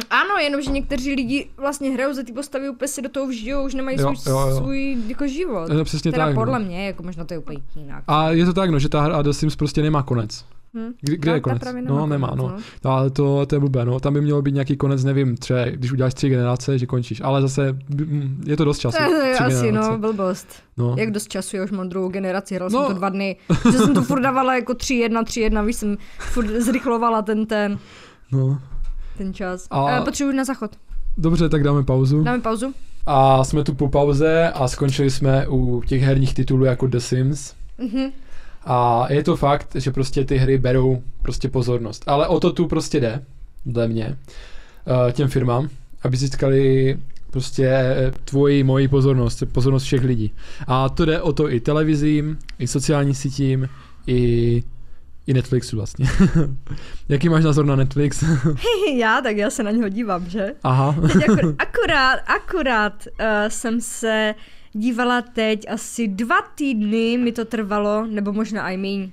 Ano, jenomže někteří lidi vlastně hrajou za ty postavy, úplně si do toho vžijou, už nemají jo, svůj, jo, jo. svůj jako život.
No, přesně
teda
tak,
podle
no.
mě, jako možná to je úplně jinak.
A je to tak, no, že ta hra The Sims prostě nemá konec.
Hmm.
Kde, kde je konec? No, nemá, no. no. Ale to, to je blbé, no. Tam by mělo být nějaký konec, nevím, třeba když uděláš tři generace, že končíš. Ale zase mm, je to dost času.
To je asi, generace. no, blbost. No. Jak dost času, já už mám druhou generaci, hrál no. jsem to dva dny. že jsem to furt dávala jako tři jedna, tři jedna, víš, jsem furt zrychlovala ten ten.
No.
Ten čas. A... Potřebuji na záchod.
Dobře, tak dáme pauzu.
Dáme pauzu.
A jsme tu po pauze a skončili jsme u těch herních titulů jako The Sims. Mhm. A je to fakt, že prostě ty hry berou prostě pozornost. Ale o to tu prostě jde, dle mě, eh, těm firmám, aby získali prostě tvoji, moji pozornost, pozornost všech lidí. A to jde o to i televizím, i sociální sítím, i i Netflixu vlastně. Jaký máš názor na Netflix?
já, tak já se na něho dívám, že?
Aha.
Teď akur, akurát, akurát uh, jsem se dívala teď asi dva týdny mi to trvalo, nebo možná I mean,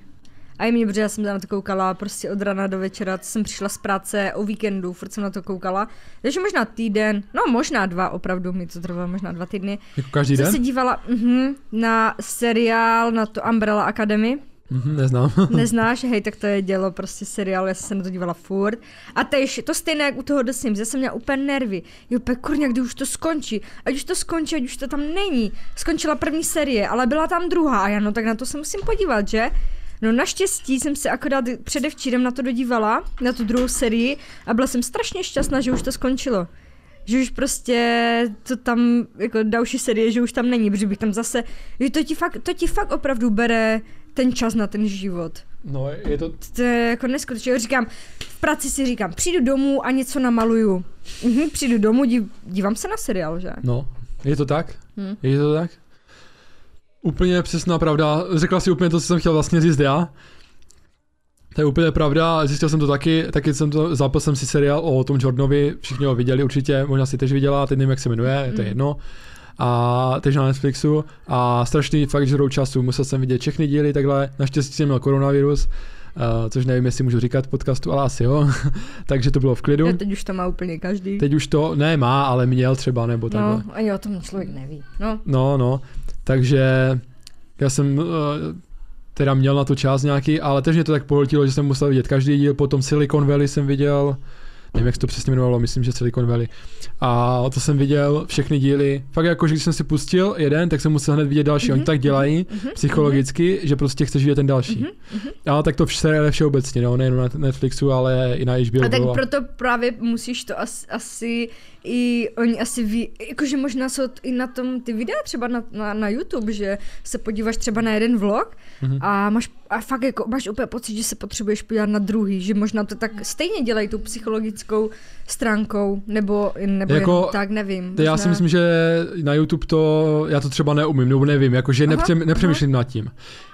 I mean, protože já jsem na to koukala prostě od rana do večera, co jsem přišla z práce o víkendu, furt jsem na to koukala. Takže možná týden, no možná dva, opravdu mi to trvalo, možná dva týdny.
Jako každý den?
se dívala uh-huh, na seriál, na to Umbrella Academy.
Mm-hmm, neznám.
Neznáš, hej, tak to je dělo, prostě seriál, já jsem se na to dívala furt. A tež, to stejné jak u toho The Sims, já jsem měla úplně nervy. Jo, úplně kdy už to skončí. Ať už to skončí, ať už to tam není. Skončila první série, ale byla tam druhá a já no tak na to se musím podívat, že? No naštěstí jsem se akorát předevčírem na to dodívala, na tu druhou sérii a byla jsem strašně šťastná, že už to skončilo že už prostě to tam, jako další série, že už tam není, protože bych tam zase, že to ti fakt, to ti fakt opravdu bere ten čas na ten život.
No, je to...
To je jako neskutečné. Říkám, v práci si říkám, přijdu domů a něco namaluju. Mhm, přijdu domů, dív, dívám se na seriál, že?
No, je to tak? Hmm. Je to tak? Úplně přesná pravda. Řekla si úplně to, co jsem chtěl vlastně říct já. To je úplně pravda, zjistil jsem to taky, taky jsem to, zapal jsem si seriál o tom Jordanovi, všichni ho viděli určitě, možná si tež viděla, teď nevím, jak se jmenuje, to je hmm. jedno a teď na Netflixu a strašný fakt žrou času, musel jsem vidět všechny díly takhle, naštěstí jsem měl koronavirus, Uh, což nevím, jestli můžu říkat podcastu, ale asi jo. Takže to bylo v klidu.
Ja, teď už to má úplně každý.
Teď už to, ne má, ale měl třeba, nebo takhle.
No, ani o tom člověk neví. No,
no, no. takže já jsem uh, teda měl na to čas nějaký, ale teď mě to tak pohltilo, že jsem musel vidět každý díl, potom Silicon Valley jsem viděl, nevím, jak se to přesně jmenovalo, myslím, že Silicon Valley. A to jsem viděl všechny díly. Fakt jako, že když jsem si pustil jeden, tak jsem musel hned vidět další. Mm-hmm. Oni mhm, tak dělají mm-hmm. psychologicky, mm-hmm. že prostě chceš vidět ten další. Mm-hmm. Ale tak to vše všeobecně, no, nejen na Netflixu, ale i na HBO.
A tak proto právě musíš to asi, asi i oni asi ví, jakože možná jsou i na tom ty videa třeba na, na, na YouTube, že se podíváš třeba na jeden vlog mm-hmm. a máš a fakt jako máš úplně pocit, že se potřebuješ podívat na druhý, že možná to tak stejně dělají tu psychologickou stránkou, nebo, nebo jako, jenom tak, nevím.
Možná... Já si myslím, že na YouTube to, já to třeba neumím, nebo nevím, jakože nepřem, nepřemýšlím aha. nad tím.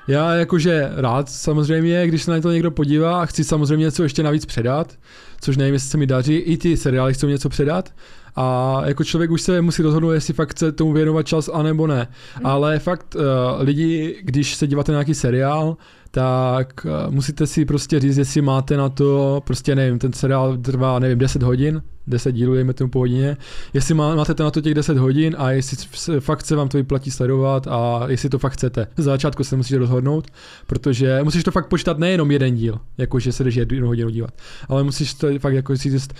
Já jakože rád samozřejmě, když se na to někdo podívá a chci samozřejmě něco ještě navíc předat, což nevím, jestli se mi daří, i ty seriály chcou něco předat, a jako člověk už se musí rozhodnout, jestli fakt chce tomu věnovat čas, anebo ne. Mm. Ale fakt uh, lidi, když se díváte na nějaký seriál, tak uh, musíte si prostě říct, jestli máte na to, prostě nevím, ten seriál trvá, nevím, 10 hodin, 10 dílů, dejme tomu po hodině, jestli má, máte to na to těch 10 hodin a jestli fakt se vám to vyplatí sledovat a jestli to fakt chcete. Z začátku se musíte rozhodnout, protože musíš to fakt počítat nejenom jeden díl, jakože se jdeš jednu hodinu dívat, ale musíš to fakt jako si říct.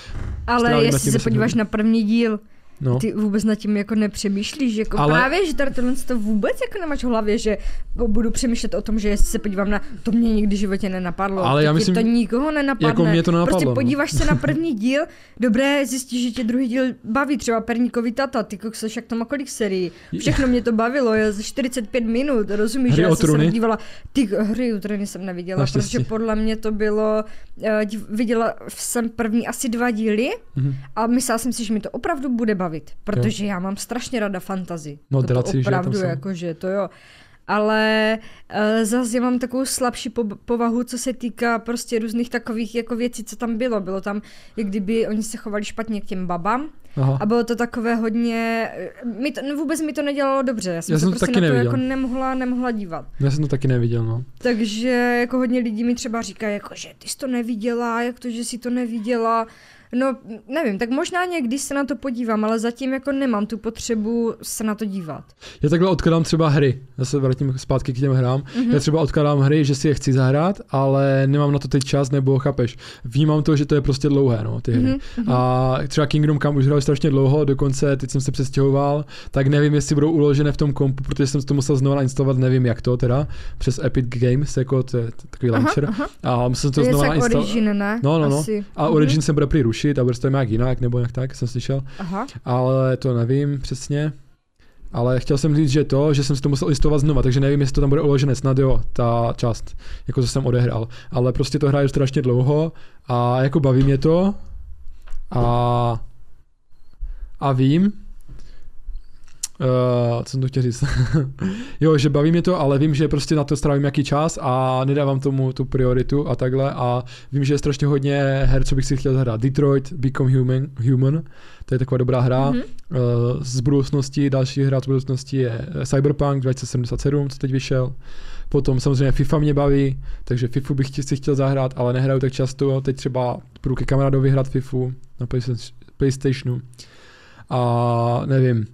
Ale jestli se podíváš hodin. na první díl, No. Ty vůbec nad tím jako nepřemýšlíš, jako ale... právě, že tady tohle to vůbec jako nemáš v hlavě, že budu přemýšlet o tom, že jestli se podívám na, to mě nikdy v životě nenapadlo.
Ale já myslím,
to nikoho nenapadne.
Jako mě to nenapadlo.
Prostě no. podíváš se na první díl, dobré, zjistíš, že tě druhý díl baví, třeba Perníkový tata, ty kokseš, jak to má kolik serií. Všechno mě to bavilo, je za 45 minut, rozumíš, hry že já jsem se dívala, ty hry o trůny jsem neviděla, protože podle mě to bylo, uh, viděla jsem první asi dva díly mm-hmm. a myslela jsem si, že mi to opravdu bude bavit bavit, protože jo. já mám strašně rada fantazy. No, to, to opravdu, jakože to jo. Ale uh, zase já mám takovou slabší po- povahu, co se týká prostě různých takových jako věcí, co tam bylo. Bylo tam, jak kdyby oni se chovali špatně k těm babám, Aha. A bylo to takové hodně, mi to, no vůbec mi to nedělalo dobře, já jsem, já jsem se prostě taky na to neviděl. jako nemohla, nemohla dívat.
Já jsem to taky neviděl, no.
Takže jako hodně lidí mi třeba říká, jako, že ty jsi to neviděla, jak to, že jsi to neviděla. No, nevím, tak možná někdy se na to podívám, ale zatím jako nemám tu potřebu se na to dívat.
Já takhle odkladám třeba hry, já se vrátím zpátky k těm hrám. Mm-hmm. Já třeba odkladám hry, že si je chci zahrát, ale nemám na to teď čas, nebo chápeš. Vnímám to, že to je prostě dlouhé, no, ty hry. Mm-hmm. A třeba Kingdom Come už hrál strašně dlouho, dokonce teď jsem se přestěhoval, tak nevím, jestli budou uložené v tom kompu, protože jsem to musel znovu instalovat, nevím jak to teda, přes Epic Games, jako to je takový aha, launcher. Aha. A musel jsem to, to znovu
nainstalovat. Origin, ne?
No, no, no. Asi. A Origin mm-hmm. se bude prý rušit a bude to nějak jinak, nebo jak tak, jsem slyšel. Aha. Ale to nevím přesně. Ale chtěl jsem říct, že to, že jsem si to musel listovat znova, takže nevím, jestli to tam bude uložené, snad jo, ta část, jako co jsem odehrál. Ale prostě to hraje strašně dlouho a jako baví mě to a, a vím, Uh, co jsem to chtěl říct? jo, že baví mě to, ale vím, že prostě na to strávím nějaký čas a nedávám tomu tu prioritu a takhle a vím, že je strašně hodně her, co bych si chtěl zahrát. Detroit, Become Human, Human to je taková dobrá hra. Mm-hmm. Uh, z budoucnosti, další hra z budoucnosti je Cyberpunk 2077, co teď vyšel. Potom samozřejmě FIFA mě baví, takže FIFA bych si chtěl zahrát, ale nehraju tak často. Teď třeba budu ke kamarádovi hrát FIFU na PlayStationu. A nevím,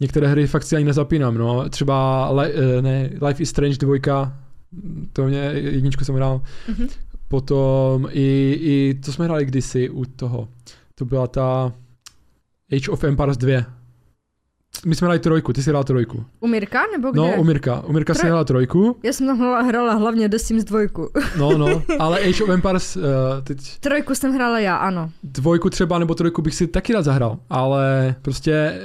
některé hry fakt si ani nezapínám, no. Třeba li, eh, ne, Life is Strange 2, to mě jedničku jsem hrál. Mm-hmm. Potom i, i, to jsme hráli kdysi u toho, to byla ta Age of Empires 2. My jsme hráli trojku, ty jsi hrál trojku.
U Mirka nebo kde?
No, u Mirka. U Mirka Tro... si hrála trojku.
Já jsem tam hrála hlavně The Sims dvojku.
no, no, ale Age of Empires uh, teď...
Trojku jsem hrála já, ano.
Dvojku třeba nebo trojku bych si taky rád zahrál, ale prostě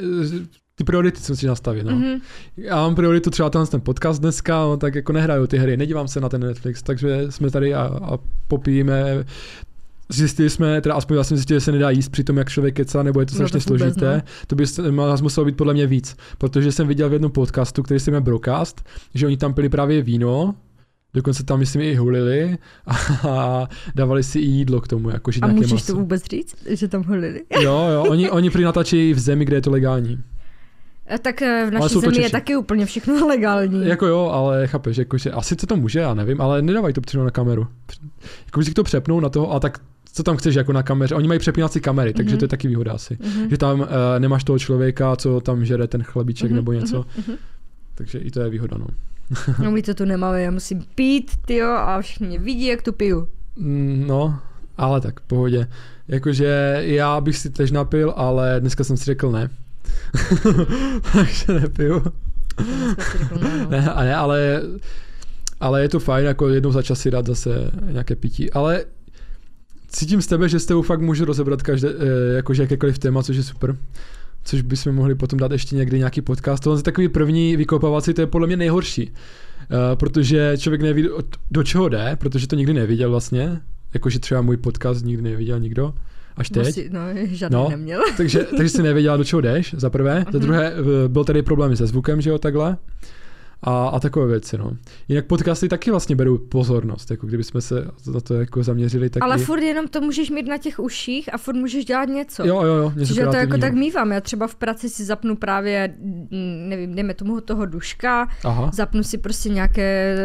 ty priority si musíš nastavit, no. Mm-hmm. Já mám prioritu třeba ten, ten podcast dneska, no, tak jako nehraju ty hry, nedívám se na ten Netflix, takže jsme tady a, a popijeme Zjistili jsme, teda aspoň já jsem zjistil, že se nedá jíst při tom, jak člověk kecá, nebo je to no, strašně no, to složité. Ne. To by nás muselo být podle mě víc, protože jsem viděl v jednom podcastu, který se jmenuje Brocast, že oni tam pili právě víno, Dokonce tam, myslím, i hulili a dávali si i jídlo k tomu. Jako,
že a můžeš maso. to vůbec říct, že tam hulili?
Jo, jo, oni, oni prý natáčejí v zemi, kde je to legální.
Eh, tak eh, v naší zemi je taky úplně všechno legální.
Jako jo, ale chápeš, jako, že asi to to může, já nevím, ale nedávají to přímo na kameru. Jako si to přepnou na toho a tak co tam chceš jako na kameře. Oni mají přepínací kamery, takže mm-hmm. to je taky výhoda asi. Mm-hmm. Že tam uh, nemáš toho člověka, co tam žere ten chlebíček mm-hmm. nebo něco. Mm-hmm. Takže i to je výhoda, no.
no my to tu nemáme, já musím pít, tyjo, a všichni vidí, jak tu piju.
Mm, no, ale tak, pohodě. Jakože já bych si tež napil, ale dneska jsem si řekl ne. takže nepiju. ne, ne, ale, ale je to fajn, jako jednou za čas si dát zase nějaké pití. Ale cítím z tebe, že s tebou fakt můžu rozebrat každé, eh, jakože jakékoliv téma, což je super. Což bychom mohli potom dát ještě někdy nějaký podcast. Tohle je takový první vykopávací, to je podle mě nejhorší. Uh, protože člověk neví, do čeho jde, protože to nikdy neviděl vlastně. Jakože třeba můj podcast nikdy neviděl nikdo až teď.
Musí, no, žádný no, neměl.
takže, takže si nevěděla, do čeho jdeš, za prvé. Za mhm. druhé, byl tady problémy se zvukem, že jo, takhle a, a takové věci. No. Jinak podcasty taky vlastně berou pozornost, jako kdyby jsme se na to jako zaměřili. Tak
Ale
i...
furt jenom to můžeš mít na těch uších a furt můžeš dělat něco.
Jo, jo, jo.
Něco že to jako tak mývám. Já třeba v práci si zapnu právě, mm, nevím, dejme tomu toho duška, Aha. zapnu si prostě nějaké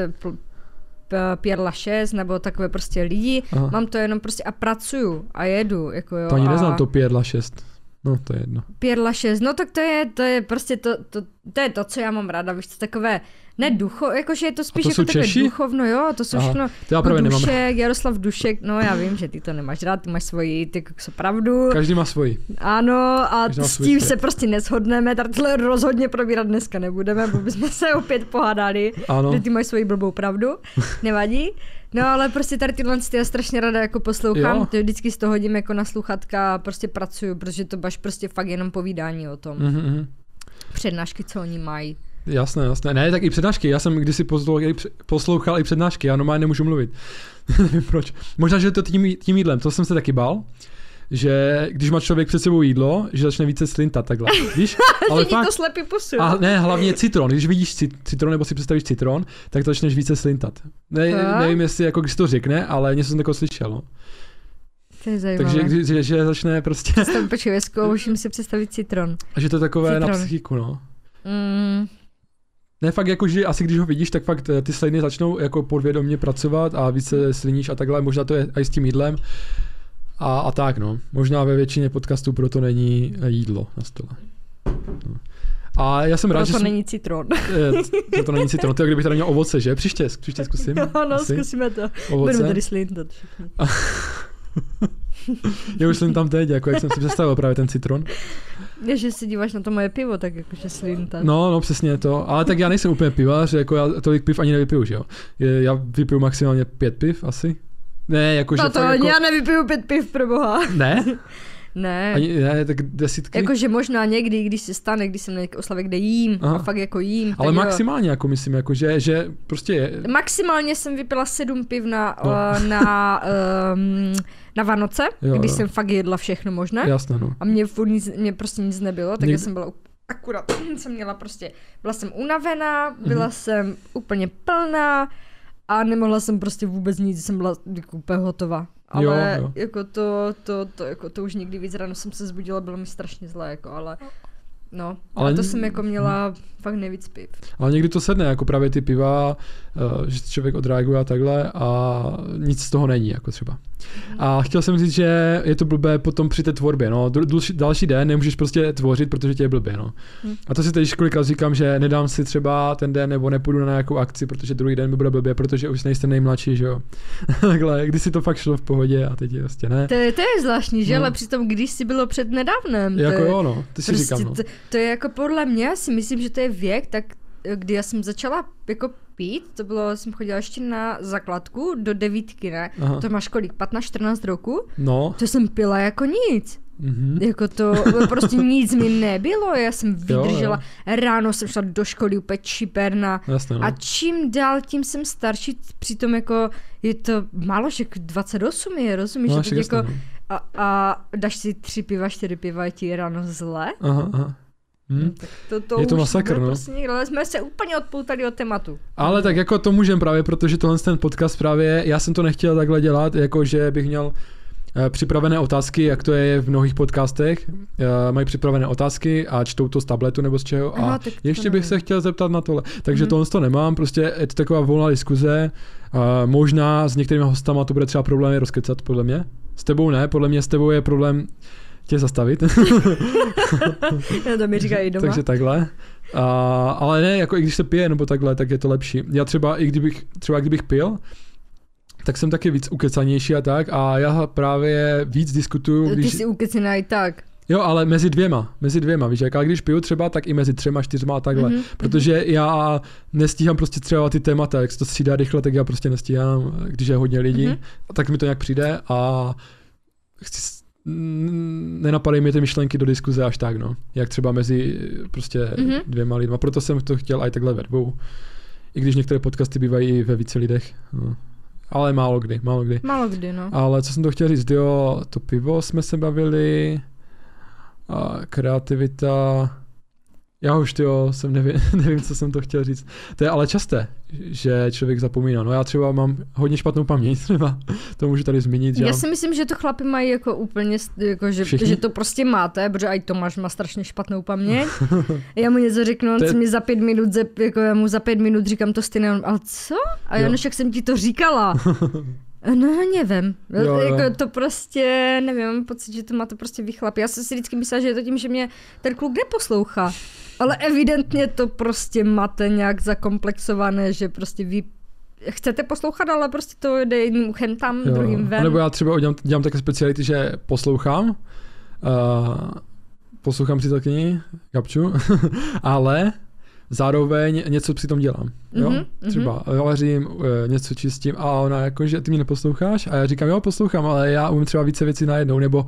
Pierre 6 nebo takové prostě lidi, Aha. mám to jenom prostě a pracuju a jedu. Jako jo,
to ani
a...
neznám to Pierre 6. No, to je jedno.
Pierre 6, no tak to je, to je prostě to, to, to je to, co já mám ráda, víš, to takové, ne ducho, jakože je to spíš to jako takové Češi? duchovno, jo, to jsou všechno, to já právě Dušek, nemám. Jaroslav Dušek, no já vím, že ty to nemáš rád, ty máš svoji, ty jako pravdu.
Každý má svoji.
Ano, a s tím se prostě neshodneme, tohle rozhodně probírat dneska nebudeme, bo bychom se opět pohádali, ano. že ty máš svoji blbou pravdu, nevadí. No ale prostě tady tyhle ty já strašně ráda jako poslouchám, jo. to vždycky z toho hodím jako na sluchatka a prostě pracuju, protože to máš prostě fakt jenom povídání o tom. Mm-hmm. Přednášky, co oni mají.
Jasné, jasné. Ne, tak i přednášky. Já jsem kdysi poslouchal, poslouchal i přednášky, já normálně nemůžu mluvit. Nevím proč. Možná, že to tím, tím jídlem, to jsem se taky bál že když má člověk před sebou jídlo, že začne více slintat takhle. Víš?
Ale fakt, to slepý posun.
A ne, hlavně citron. Když vidíš citron nebo si představíš citron, tak to začneš více slintat. Ne, nevím, jestli jako když to řekne, ale něco jsem takového slyšel. No.
To je zajímavé.
Takže když, že, že začne prostě...
Představ, počkej, musím si představit citron.
A že to je takové citron. na psychiku, no. Mm. Ne, fakt jako, že asi když ho vidíš, tak fakt ty sliny začnou jako podvědomě pracovat a více sliníš a takhle, možná to je i s tím jídlem. A, a tak no, možná ve většině podcastů proto není jídlo na stole. No. A já jsem rád,
že... to není citron.
Je, to není citron, to je kdybych tady měl ovoce, že? Příště, příště zkusím.
Jo, no, asi. zkusíme to. Ovoce. Budeme tady slintat všichni.
já už jsem tam teď, jako jak jsem si představil právě ten citron.
Je, že si díváš na to moje pivo, tak jakože slintat.
No, no, přesně to. Ale tak já nejsem úplně pivař, jako já tolik piv ani nevypiju, že jo. Já vypiju maximálně pět piv asi. Ne, jako,
že to, to jako... já nevypiju pět piv, pro boha.
Ne?
Ne.
Ani, ne, tak desítky.
Jakože možná někdy, když se stane, když jsem na nějaké oslavě, kde jím Aha. a fakt jako jím.
Ale maximálně, jo. jako myslím, jako že, že prostě je...
Maximálně jsem vypila sedm piv na, no. uh, na, um, na Vánoce, jo, když jo. jsem fakt jedla všechno možné.
Jasné, no.
A mě, nic, mě prostě nic nebylo, tak Něk... jsem byla akurát jsem měla prostě, byla jsem unavená, byla mm-hmm. jsem úplně plná, a nemohla jsem prostě vůbec nic, jsem byla jako úplně hotová. Ale jo, jo. jako to, to, to, jako to už někdy víc ráno jsem se zbudila, bylo mi strašně zlé, jako, ale No, ale to jsem jako měla fakt nejvíc piv.
Ale někdy to sedne, jako právě ty piva, uh, že člověk odreaguje a takhle a nic z toho není, jako třeba. A chtěl jsem říct, že je to blbé potom při té tvorbě, no. Další, další den nemůžeš prostě tvořit, protože tě je blbě, no. Hmm. A to si teď kolikrát říkám, že nedám si třeba ten den nebo nepůjdu na nějakou akci, protože druhý den mi bude blbě, protože už nejste nejmladší, že jo. Takhle, když si to fakt šlo v pohodě a teď je vlastně ne.
To je, to je zvláštní, že? No. Ale přitom, když si bylo před nedávnem.
Jako
je,
jo, no. Ty si prostě říkám, no.
To, je jako podle mě, si myslím, že to je věk, tak kdy já jsem začala jako pít, to bylo, jsem chodila ještě na základku do devítky, ne? Aha. To máš kolik, 15-14 roku?
No.
To jsem pila jako nic. Mm-hmm. Jako to, prostě nic mi nebylo, já jsem vydržela, jo, jo. ráno jsem šla do školy úplně čiperna
Jasně, no.
a čím dál, tím jsem starší, přitom jako je to málo, že 28 je, rozumíš, no, že teď jako, no. a, a dáš si tři piva, čtyři piva, je ti ráno zle.
Aha, aha. Hmm.
tak to, to
je to masakr, no.
Prostě někdo, ale jsme se úplně odpoutali od tématu.
Ale tak jako to můžeme právě, protože tohle ten podcast právě, já jsem to nechtěl takhle dělat, jako že bych měl uh, připravené otázky, jak to je v mnohých podcastech. Uh, mají připravené otázky a čtou to z tabletu nebo z čeho. Aha, a ještě bych se chtěl zeptat na tohle. Takže hmm. tohle to nemám, prostě je to taková volná diskuze. Uh, možná s některými hostama to bude třeba problém rozkecat, podle mě. S tebou ne, podle mě s tebou je problém tě zastavit.
Já to mi říkají doma.
Takže takhle. A, ale ne, jako i když se pije nebo takhle, tak je to lepší. Já třeba, i kdybych, třeba kdybych pil, tak jsem taky víc ukecanější a tak a já právě víc diskutuju.
Když... Ty jsi ukecená i tak.
Jo, ale mezi dvěma, mezi dvěma, víš, jak, ale když piju třeba, tak i mezi třema, čtyřma a takhle, mm-hmm. protože já nestíhám prostě třeba ty témata, jak se to střídá rychle, tak já prostě nestíhám, když je hodně lidí, mm-hmm. tak mi to nějak přijde a chci nenapadají mi ty myšlenky do diskuze až tak, no. Jak třeba mezi prostě mm-hmm. dvěma lidma. Proto jsem to chtěl i takhle ve dvou. I když některé podcasty bývají ve více lidech. No. ale málo kdy, málo kdy.
Málo kdy, no.
Ale co jsem to chtěl říct, jo, to pivo jsme se bavili, a kreativita, já už jo, jsem nevím, nevím, co jsem to chtěl říct. To je ale časté, že člověk zapomíná. No já třeba mám hodně špatnou paměť, třeba to můžu tady zmínit.
Já si myslím, že to chlapi mají jako úplně, jako že, že to prostě máte, protože i Tomáš má strašně špatnou paměť. já mu něco řeknu, on si mi za pět minut, jako já mu za pět minut říkám to stejné, ale co? A já jak jsem ti to říkala. No, nevím. Jo, jo. Jako to prostě, nevím, mám pocit, že to má to prostě vychlap. Já jsem si vždycky myslela, že je to tím, že mě ten kluk neposlouchá. Ale evidentně to prostě máte nějak zakomplexované, že prostě vy chcete poslouchat, ale prostě to jde jedním uchem tam, jo. druhým ven.
Nebo já třeba dělám, dělám také speciality, že poslouchám, uh, poslouchám přítelkyni, Gabču, ale zároveň něco při tom dělám. Jo? Mm-hmm. Třeba vařím, eh, něco čistím a ona jako, že ty mě neposloucháš a já říkám, jo, poslouchám, ale já umím třeba více věcí najednou, nebo...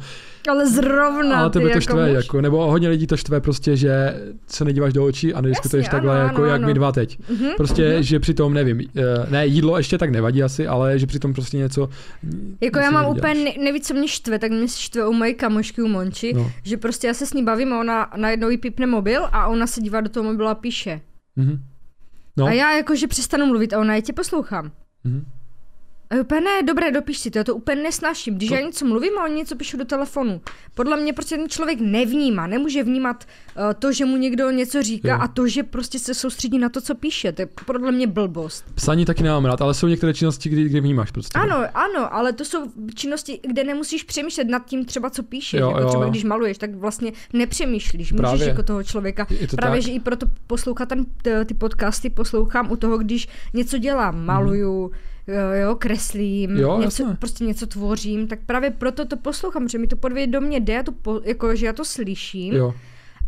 Ale zrovna
Ale tebe to jako štve, muž... jako, nebo hodně lidí to štve prostě, že se nedíváš do očí a nediskutuješ takhle, ano, jako ano, jak ano. my dva teď. Mm-hmm, prostě, mm-hmm. že přitom, nevím, eh, ne, jídlo ještě tak nevadí asi, ale že přitom prostě něco...
Jako já mám úplně, ne, nevíc, co mě štve, tak mě štve u mojí kamošky u Monči, no. že prostě já se s ní bavím a ona najednou jí pípne mobil a ona se dívá do toho mobilu a píše. Mm-hmm. No. A já jakože přestanu mluvit a ona, je tě poslouchám. Mm-hmm. Úplně ne, dobré, dopiš si to, já to úplně nesnáším. Když to... já něco mluvím a oni něco píšu do telefonu. Podle mě prostě ten člověk nevnímá, nemůže vnímat uh, to, že mu někdo něco říká jo. a to, že prostě se soustředí na to, co píše. To je podle mě blbost.
Psaní taky nemám rád, ale jsou některé činnosti, kdy, kdy vnímáš prostě.
Ano, ano, ale to jsou činnosti, kde nemusíš přemýšlet nad tím třeba, co píšeš. Jo, jako jo. třeba když maluješ, tak vlastně nepřemýšlíš, můžeš Právě. jako toho člověka. Právě, tak. že i proto poslouchat ten, ty podcasty poslouchám u toho, když něco dělám, maluju, mm jo, kreslím, jo, něco, prostě něco tvořím, tak právě proto to poslouchám, že mi to podvědomě jde, to po, jako, že já to slyším jo.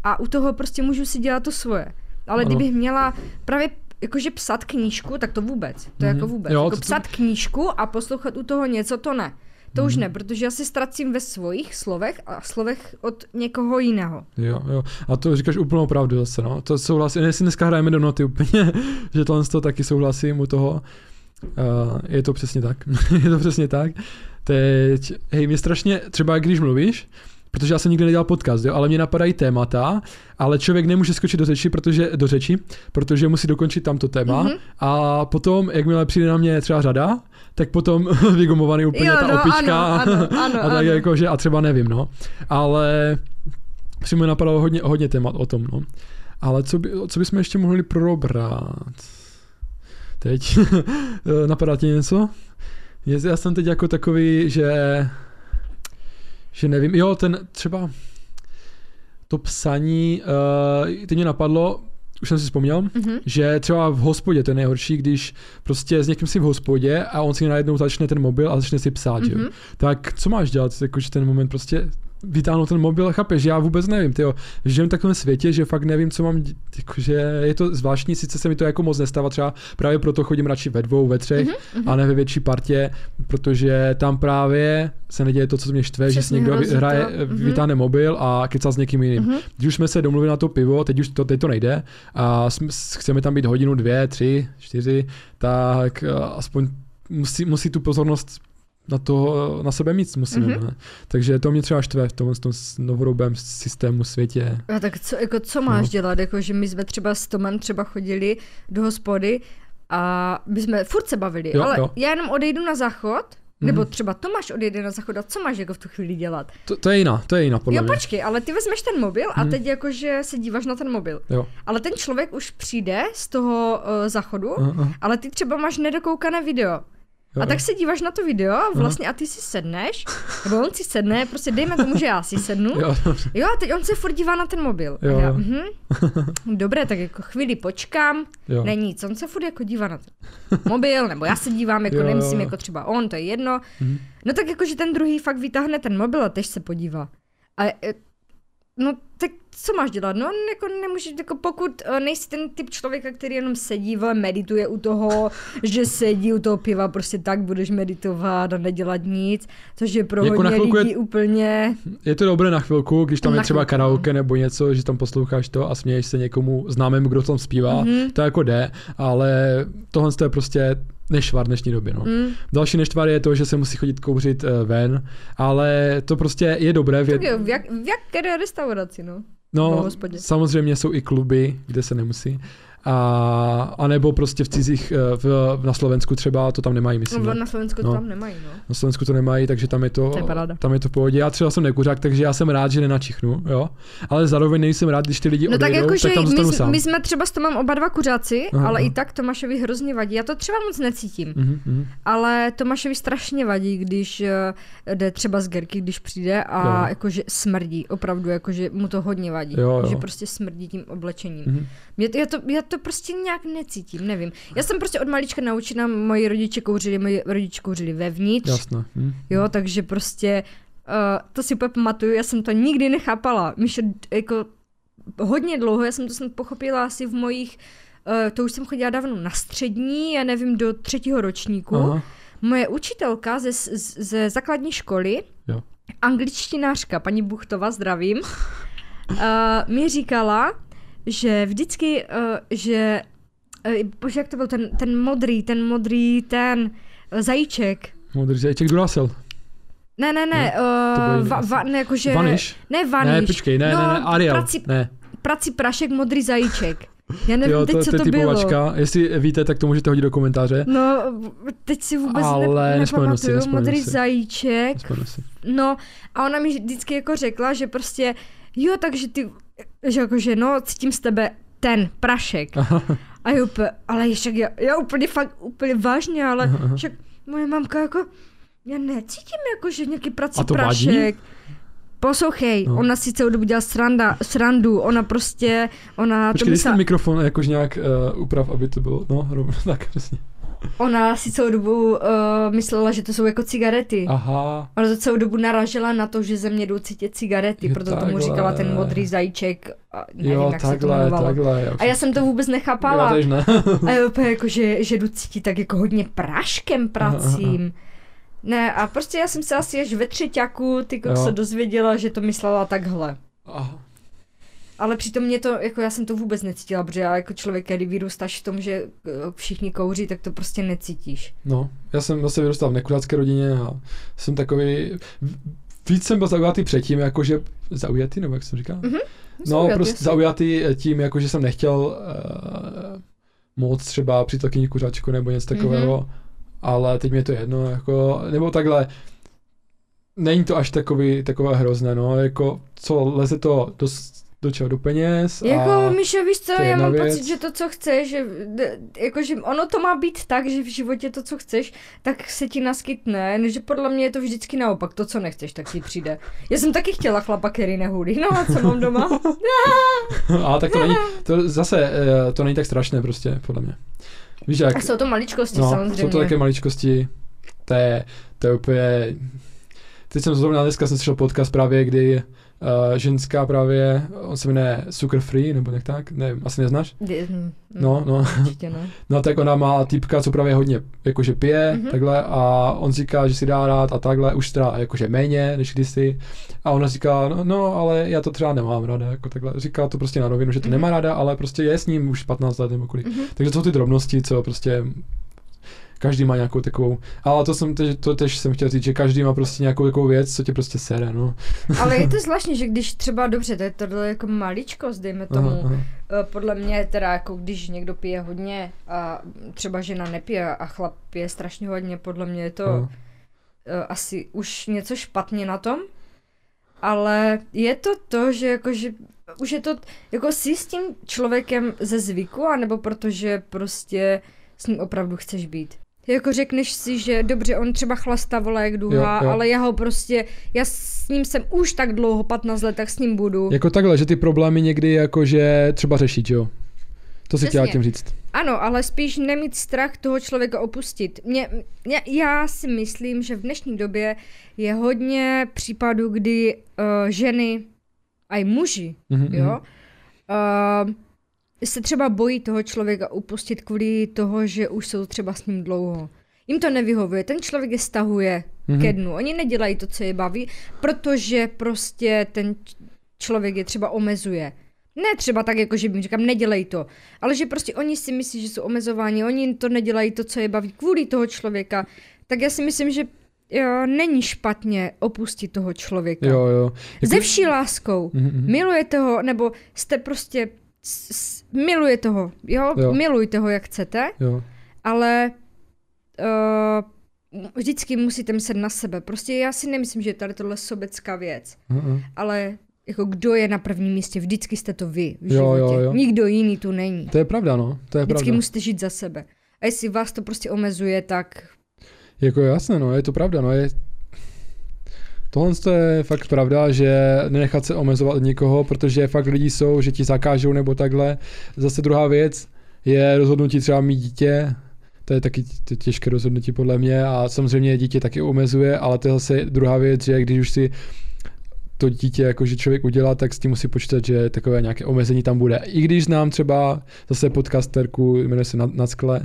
a u toho prostě můžu si dělat to svoje. Ale ano. kdybych měla právě jakože psat knížku, tak to vůbec. To mm-hmm. jako mhm. vůbec. Jo, jako to, psat to... knížku a poslouchat u toho něco, to ne. To mm. už mhm. ne, protože já si ztracím ve svých slovech a slovech od někoho jiného.
Jo, jo. A to říkáš úplnou pravdu zase, no. To souhlasím, jestli dneska hrajeme do noty úplně, že tohle to taky souhlasím u toho. Uh, je to přesně tak. je to přesně tak. Teď, hej, mě strašně, třeba když mluvíš, protože já jsem nikdy nedělal podcast, jo, ale mě napadají témata, ale člověk nemůže skočit do řeči, protože, do řeči, protože musí dokončit tamto téma mm-hmm. a potom, jakmile přijde na mě třeba řada, tak potom vygumovaný úplně jo, ta no, opička ano, ano, ano, a tak ano. jako, že a třeba nevím, no. Ale přímo napadalo hodně, hodně témat o tom, no. Ale co, by, co bychom ještě mohli probrat? Teď napadá ti něco? Já jsem teď jako takový, že že nevím, jo, ten třeba to psaní, uh, teď mě napadlo, už jsem si vzpomněl, mm-hmm. že třeba v hospodě to je nejhorší, když prostě s někým si v hospodě a on si najednou začne ten mobil a začne si psát, mm-hmm. jo. Mhm. Tak co máš dělat, jakože ten moment prostě vytáhnout ten mobil, chápeš, já vůbec nevím, tyjo, žijem v takovém světě, že fakt nevím, co mám, jakože je to zvláštní, sice se mi to jako moc nestává, třeba právě proto chodím radši ve dvou, ve třech mm-hmm. a ne ve větší partě, protože tam právě se neděje to, co mě štve, Přesně, že si někdo hraje, to. Mhm. vytáhne mm-hmm. mobil a kecá s někým jiným. Mm-hmm. Když už jsme se domluvili na to pivo, teď už to, teď to nejde a chceme tam být hodinu, dvě, tři, čtyři, tak aspoň musí, musí tu pozornost na to, na sebe mít musíme. Mm-hmm. Takže to mě třeba štve v tom, tom novodobém systému světě.
A tak co, jako, co máš no. dělat? Jako, že my jsme třeba s Tomem třeba chodili do hospody a my jsme furt se bavili, jo, ale jo. já jenom odejdu na záchod, Mm-hmm. Nebo třeba Tomáš odejde na záchod a co máš jako v tu chvíli dělat?
To, to je jiná, to je jiná podle
Jo, mě. počkej, ale ty vezmeš ten mobil a mm. teď jakože se díváš na ten mobil.
Jo.
Ale ten člověk už přijde z toho uh, záchodu, uh-huh. ale ty třeba máš nedokoukané video. A tak se díváš na to video vlastně a ty si sedneš, nebo on si sedne, prostě dejme tomu, že já si sednu. Jo, jo a teď on se furt dívá na ten mobil. Jo. Já, mhm. Dobré, tak jako chvíli počkám, jo. není nic, on se furt jako dívá na ten mobil, nebo já se dívám, jako jo, nemyslím, jo. jako třeba on, to je jedno. Mhm. No tak jako, že ten druhý fakt vytáhne ten mobil a tež se podívá. A e, no tak co máš dělat? No, jako nemůžeš, jako pokud uh, nejsi ten typ člověka, který jenom sedí, vole, medituje u toho, že sedí u toho piva, prostě tak budeš meditovat a nedělat nic, což je pro jako hodně lidí je, úplně...
Je to dobré na chvilku, když tam na je třeba chvilku. karaoke nebo něco, že tam posloucháš to a směješ se někomu známému, kdo tam zpívá, mm-hmm. to jako jde, ale tohle je prostě nešvar dnešní době. No. Mm. Další nešvar je to, že se musí chodit kouřit uh, ven, ale to prostě je dobré.
V, jed... v, jak, v jaké restauraci, no?
No, samozřejmě jsou i kluby, kde se nemusí. A, a nebo prostě v cizích, eh, v, na Slovensku třeba to tam nemají, myslím.
No, na Slovensku to no. tam nemají, no.
Na Slovensku to nemají, takže tam je to, to je tam je to v pohodě. Já třeba jsem nekuřák, takže já jsem rád, že nenačichnu, jo. Ale zároveň nejsem rád, když ty lidi no odejdou, tak, jako, tak tam
my,
sám.
my, jsme třeba s Tomem oba dva kuřáci, aha, ale aha. i tak Tomášovi hrozně vadí. Já to třeba moc necítím, uh-huh, ale Tomášovi strašně vadí, když uh, jde třeba z Gerky, když přijde a jo. jakože smrdí, opravdu, jakože mu to hodně vadí, jo, jo. že prostě smrdí tím oblečením. Uh-huh. Mě, já, to, já to prostě nějak necítím, nevím. Já jsem prostě od malička naučena, moji rodiče kouřili, moji rodiče kouřili vevnitř.
Jasně. Hm.
Jo, takže prostě uh, to si úplně pamatuju, já jsem to nikdy nechápala. Míšo, jako hodně dlouho, já jsem to jsem pochopila asi v mojich, uh, to už jsem chodila dávno na střední, já nevím, do třetího ročníku. Aha. Moje učitelka ze, ze základní školy, jo. angličtinářka, paní Buchtova, zdravím, uh, mi říkala, že vždycky, uh, že, uh, bože, jak to byl ten, ten modrý, ten modrý, ten uh, zajíček.
Modrý zajíček Duracell.
Ne, ne, ne, ne, uh, va, va, ne jakože...
Vaniš?
Ne, Vaniš.
Ne, počkej, ne, no, ne, ne, Ariel, praci, ne.
Prací prašek, modrý zajíček. Já nevím jo,
teď,
to, co to, to
bylo. Jestli víte, tak to můžete hodit do komentáře.
No, teď si vůbec Ale ne, nepamatuju. Si, modrý si. zajíček. Si. No, a ona mi vždycky jako řekla, že prostě, jo, takže ty že jakože no, cítím z tebe ten prašek. A je úplně, ale však já, já úplně fakt, úplně vážně, ale však moje mamka jako, já necítím jako, že nějaký prací prašek. Vadí? Poslouchej, no. ona si celou dobu dělá sranda, srandu, ona prostě, ona...
Počkej, to myslela... ten mikrofon jakož nějak uh, uprav, aby to bylo, no, tak přesně.
Ona si celou dobu uh, myslela, že to jsou jako cigarety.
Aha.
Ona to celou dobu naražila na to, že ze mě jdou cítit cigarety, je proto takhle. tomu říkala ten modrý zajíček. A nevím, jo, jak takhle, se to jmenovalo. takhle. Já a já jsem to vůbec nechápala.
Já ne.
a je úplně jako, že, že jdu cítit tak jako hodně praškem pracím. Aha. Ne, a prostě já jsem se asi až ve třetíku ty se dozvěděla, že to myslela takhle. Aha. Ale přitom mě to, jako já jsem to vůbec necítila, protože já jako člověk, který vyrůstáš v tom, že eh, všichni kouří, tak to prostě necítíš.
No, já jsem zase vyrůstal v nekuřácké rodině a jsem takový, víc jsem byl zaujatý předtím, jakože, zaujatý, nebo jak jsem říkal? Mm-hmm. No, zaujatý, prostě zaujatý tím, jakože jsem nechtěl uh, moc třeba přitakyni kuřačku nebo něco takového, mm-hmm. ale teď mi je to jedno, jako, nebo takhle, není to až takový, takové hrozné, no, jako, co leze to dost do čeho, do peněz.
Jako, a Míšo, víš co, já mám věc. pocit, že to, co chceš, že, jako, že ono to má být tak, že v životě to, co chceš, tak se ti naskytne, že podle mě je to vždycky naopak, to, co nechceš, tak ti přijde. Já jsem taky chtěla chlapa, který nehulí, no a co mám doma?
a tak to není, to zase, eh, to není tak strašné prostě, podle mě.
Víš, jak, a jsou to maličkosti no, samozřejmě.
jsou to také maličkosti, to je, to je úplně, teď jsem zrovna dneska jsem slyšel podcast právě, kdy uh, ženská právě, on se jmenuje Sugar Free, nebo jak tak, nevím, asi neznáš?
Mm,
no, no.
Určitě ne.
No tak ona má typka, co právě hodně jakože pije, mm-hmm. takhle, a on říká, že si dá rád a takhle, už teda jakože méně než kdysi. A ona říká, no, no ale já to třeba nemám ráda, jako takhle. Říká to prostě na rovinu, že to mm-hmm. nemá ráda, ale prostě je s ním už 15 let nebo kolik. Mm-hmm. Takže to jsou ty drobnosti, co prostě každý má nějakou takovou, ale to jsem tež, to tež jsem chtěl říct, že každý má prostě nějakou takovou věc, co tě prostě sere, no.
Ale je to zvláštní, že když třeba, dobře, to je tohle jako maličkost, dejme tomu, aha, aha. Eh, podle mě teda jako když někdo pije hodně a třeba žena nepije a chlap pije strašně hodně, podle mě je to aha. Eh, asi už něco špatně na tom, ale je to to, že jako, že už je to, jako si s tím člověkem ze zvyku, anebo protože prostě s ním opravdu chceš být. Jako řekneš si, že dobře, on třeba chlasta volá jak duha, jo, jo. ale já ho prostě, já s ním jsem už tak dlouho, 15 let, tak s ním budu.
Jako takhle, že ty problémy někdy jakože třeba řešit, jo? To si chtěla tím říct.
Ano, ale spíš nemít strach toho člověka opustit. Mě, mě, já si myslím, že v dnešní době je hodně případů, kdy uh, ženy i muži, mm-hmm. jo, uh, se třeba bojí toho člověka upustit kvůli toho, že už jsou třeba s ním dlouho. Jim to nevyhovuje, ten člověk je stahuje mm-hmm. ke dnu. Oni nedělají to, co je baví, protože prostě ten člověk je třeba omezuje. Ne třeba tak, jako že mi říkám, nedělej to, ale že prostě oni si myslí, že jsou omezováni, oni to nedělají to, co je baví kvůli toho člověka. Tak já si myslím, že jo, není špatně opustit toho člověka.
Jo, jo.
Jako... Ze vší láskou. Mm-hmm. Milujete ho, nebo jste prostě milujete ho, jo? jo? Milujte ho, jak chcete, jo. ale uh, vždycky musíte myslet na sebe. Prostě já si nemyslím, že tady tohle sobecká věc, mm-hmm. ale jako kdo je na prvním místě, vždycky jste to vy v životě. Jo, jo, jo. Nikdo jiný tu není.
To je pravda, no. To je
vždycky
pravda.
musíte žít za sebe. A jestli vás to prostě omezuje, tak...
Jako jasné, no, je to pravda, no, je... Tohle je fakt pravda, že nenechat se omezovat od nikoho, protože fakt lidi jsou, že ti zakážou nebo takhle. Zase druhá věc je rozhodnutí třeba mít dítě, to je taky těžké rozhodnutí podle mě a samozřejmě dítě taky omezuje, ale to je zase druhá věc, že když už si to dítě jakože člověk udělá, tak s tím musí počítat, že takové nějaké omezení tam bude. I když znám třeba zase podcasterku, jmenuje se Nackle,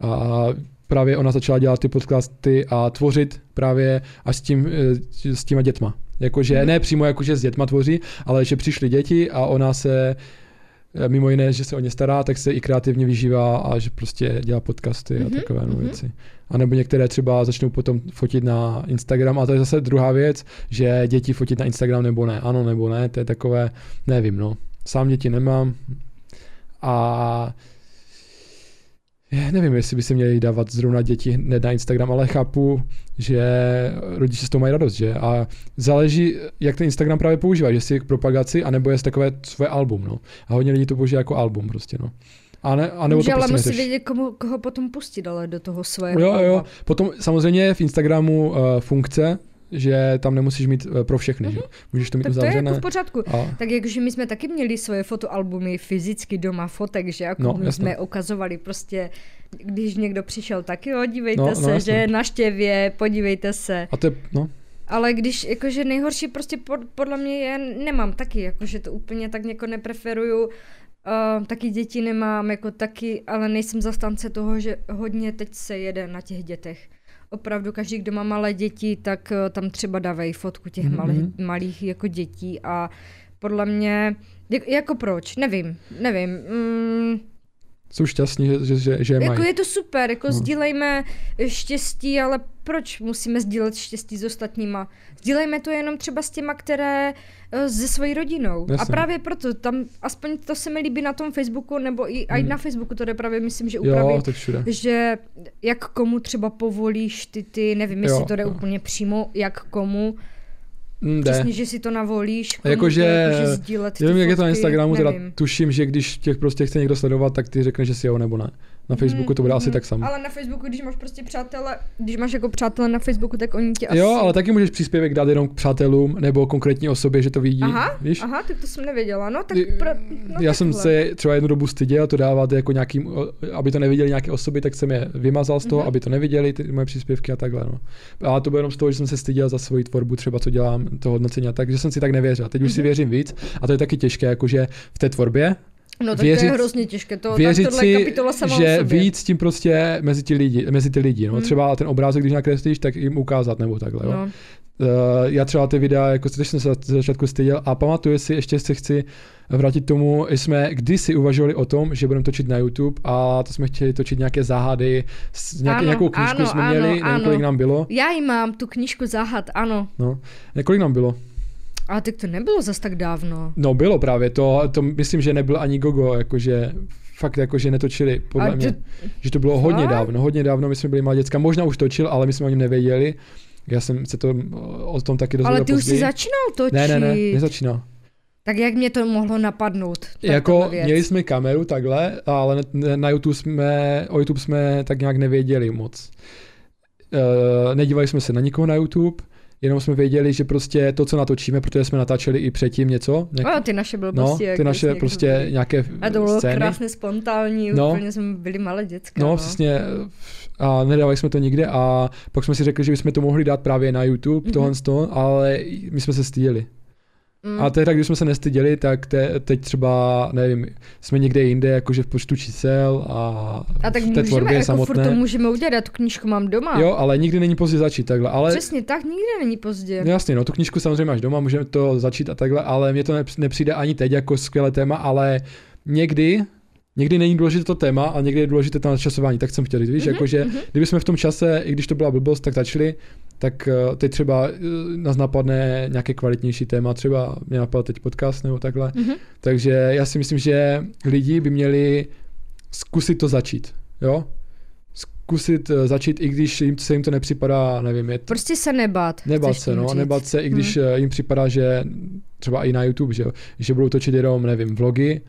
a právě ona začala dělat ty podcasty a tvořit právě až s, tím, eh, s těma dětma. Jakože mhm. ne přímo jakože s dětma tvoří, ale že přišly děti a ona se Eh, mimo jiné, že se o ně stará, tak se i kreativně vyžívá a že prostě dělá podcasty mm-hmm, a mhm, takové mm-hmm. věci. A nebo některé třeba začnou potom fotit na Instagram a to je zase druhá věc, že děti fotit na Instagram nebo ne, ano nebo ne, to je takové, nevím no. Sám děti nemám a já nevím, jestli by se měli dávat zrovna děti hned na Instagram, ale chápu, že rodiče z toho mají radost, že? A záleží, jak ten Instagram právě používá, jestli je k propagaci, anebo je takové své album, no. A hodně lidí to používá jako album prostě, no. A, ne, a nebo
to
ale
prostě musí vědět, komu, koho potom pustit ale do toho svého.
Jo, jo. Potom samozřejmě v Instagramu uh, funkce, že tam nemusíš mít eh, pro všechny, mm-hmm. že? Mhm. Můžeš to mít
tak
uzavřené.
to je jako v pořádku. A... Tak jakože my jsme taky měli svoje fotoalbumy fyzicky doma fotek, že jako no, my jsme ukazovali prostě, když někdo přišel, tak jo, dívejte no, no se, no, že na štěvě, podívejte se.
A to je, no.
Ale když, jakože nejhorší prostě pod, podle mě je, nemám taky, jakože to úplně tak něko nepreferuju, Uh, taky děti nemám, jako taky, ale nejsem zastánce toho, že hodně teď se jede na těch dětech opravdu každý, kdo má malé děti, tak eh, tam třeba dávají fotku těch mm-hmm. malých, malých jako dětí a podle mě, jako proč, nevím, nevím. Mm,
jsou šťastní, že, že, že, že
jako
mají.
je to super, jako no. sdílejme štěstí, ale proč musíme sdílet štěstí s ostatníma? Sdílejme to jenom třeba s těma, které uh, se svojí rodinou. Jasně. A právě proto, tam aspoň to se mi líbí na tom Facebooku, nebo i, hmm. i na Facebooku to jde právě, myslím, že
všude.
že jak komu třeba povolíš ty, ty nevím, jestli jo, to jde jo. úplně přímo, jak komu,
Mm, jde.
Přesně, že si to navolíš,
jakože,
jakože sdílet
nevím, jak je to na Instagramu, nevím. teda tuším, že když těch prostě chce někdo sledovat, tak ty řekneš, že si jo nebo ne. Na Facebooku to bude mm, asi tak samo.
Ale na Facebooku, když máš prostě přátele, když máš jako přátele na Facebooku, tak oni ti asi...
Jo, ale taky můžeš příspěvek dát jenom k přátelům nebo konkrétní osobě, že to vidí.
Aha,
víš?
aha, tak to jsem nevěděla. No, tak pro, no,
Já jsem se třeba jednu dobu styděl to dávat jako nějakým, aby to neviděli nějaké osoby, tak jsem je vymazal z toho, mm-hmm. aby to neviděli ty moje příspěvky a takhle. No. A to bylo jenom z toho, že jsem se styděl za svoji tvorbu, třeba co dělám, to hodnocení a tak, že jsem si tak nevěřil. Teď už mm-hmm. si mhm. věřím víc a to je taky těžké, jakože v té tvorbě,
No tak věřit, to je hrozně těžké, to,
věřit tak si, kapitola sama že víc tím prostě mezi ty lidi, mezi ty lidi, no. Hmm. Třeba ten obrázek, když nakreslíš, tak jim ukázat nebo takhle, jo. No. Uh, já třeba ty videa, jako teď jsem se za začátku styděl a pamatuju si, ještě se chci vrátit tomu, jsme kdysi uvažovali o tom, že budeme točit na YouTube a to jsme chtěli točit nějaké záhady, nějaké, ano, nějakou knížku ano, jsme ano, měli, ano. nevím, kolik nám bylo.
Já ji mám, tu knížku záhad, ano.
No, kolik nám bylo?
A tak to nebylo zas tak dávno.
No bylo právě, to, to myslím, že nebyl ani Gogo, jakože fakt jakože netočili, podle to, mě, že to bylo hodně dávno, hodně dávno, my jsme byli malé děcka, možná už točil, ale my jsme o něm nevěděli. Já jsem se to o tom taky dozvěděl
Ale ty
později.
už jsi začínal točit.
Ne, ne, ne, nezačínal.
Tak jak mě to mohlo napadnout?
Jako měli jsme kameru takhle, ale na YouTube jsme, o YouTube jsme tak nějak nevěděli moc. Uh, nedívali jsme se na nikoho na YouTube, jenom jsme věděli, že prostě to, co natočíme, protože jsme natáčeli i předtím něco.
Nějak... O, ty naše
blbosti. No, ty naše prostě byli. nějaké
A to bylo scény. krásně spontánní, no. úplně jsme byli malé děcka.
No, no, přesně. A nedávali jsme to nikde a pak jsme si řekli, že bychom to mohli dát právě na YouTube, mm-hmm. tohle, to, ale my jsme se stýdili. Mm. A tehdy, když jsme se nestyděli, tak te, teď třeba, nevím, jsme někde jinde, jakože v počtu čísel a,
a tak v té můžeme, jako samotné. to můžeme udělat, já tu knížku mám doma.
Jo, ale nikdy není pozdě začít takhle. Ale...
Přesně tak, nikdy není pozdě.
No jasně, no tu knížku samozřejmě máš doma, můžeme to začít a takhle, ale mně to nepřijde ani teď jako skvělé téma, ale někdy někdy není důležité to téma, a někdy je důležité to načasování, tak jsem chtěl říct, víš, mm-hmm, jakože mm-hmm. kdyby jsme v tom čase, i když to byla blbost, tak začali, tak uh, teď třeba uh, nás napadne nějaké kvalitnější téma, třeba mě napadl teď podcast nebo takhle, mm-hmm. takže já si myslím, že lidi by měli zkusit to začít, jo, zkusit uh, začít, i když jim, se jim to nepřipadá, nevím, je...
Prostě se nebát.
Nebát se, no, říct. nebát se, i když hmm. jim připadá, že třeba i na YouTube, že, že budou točit jenom, nevím, vlogy,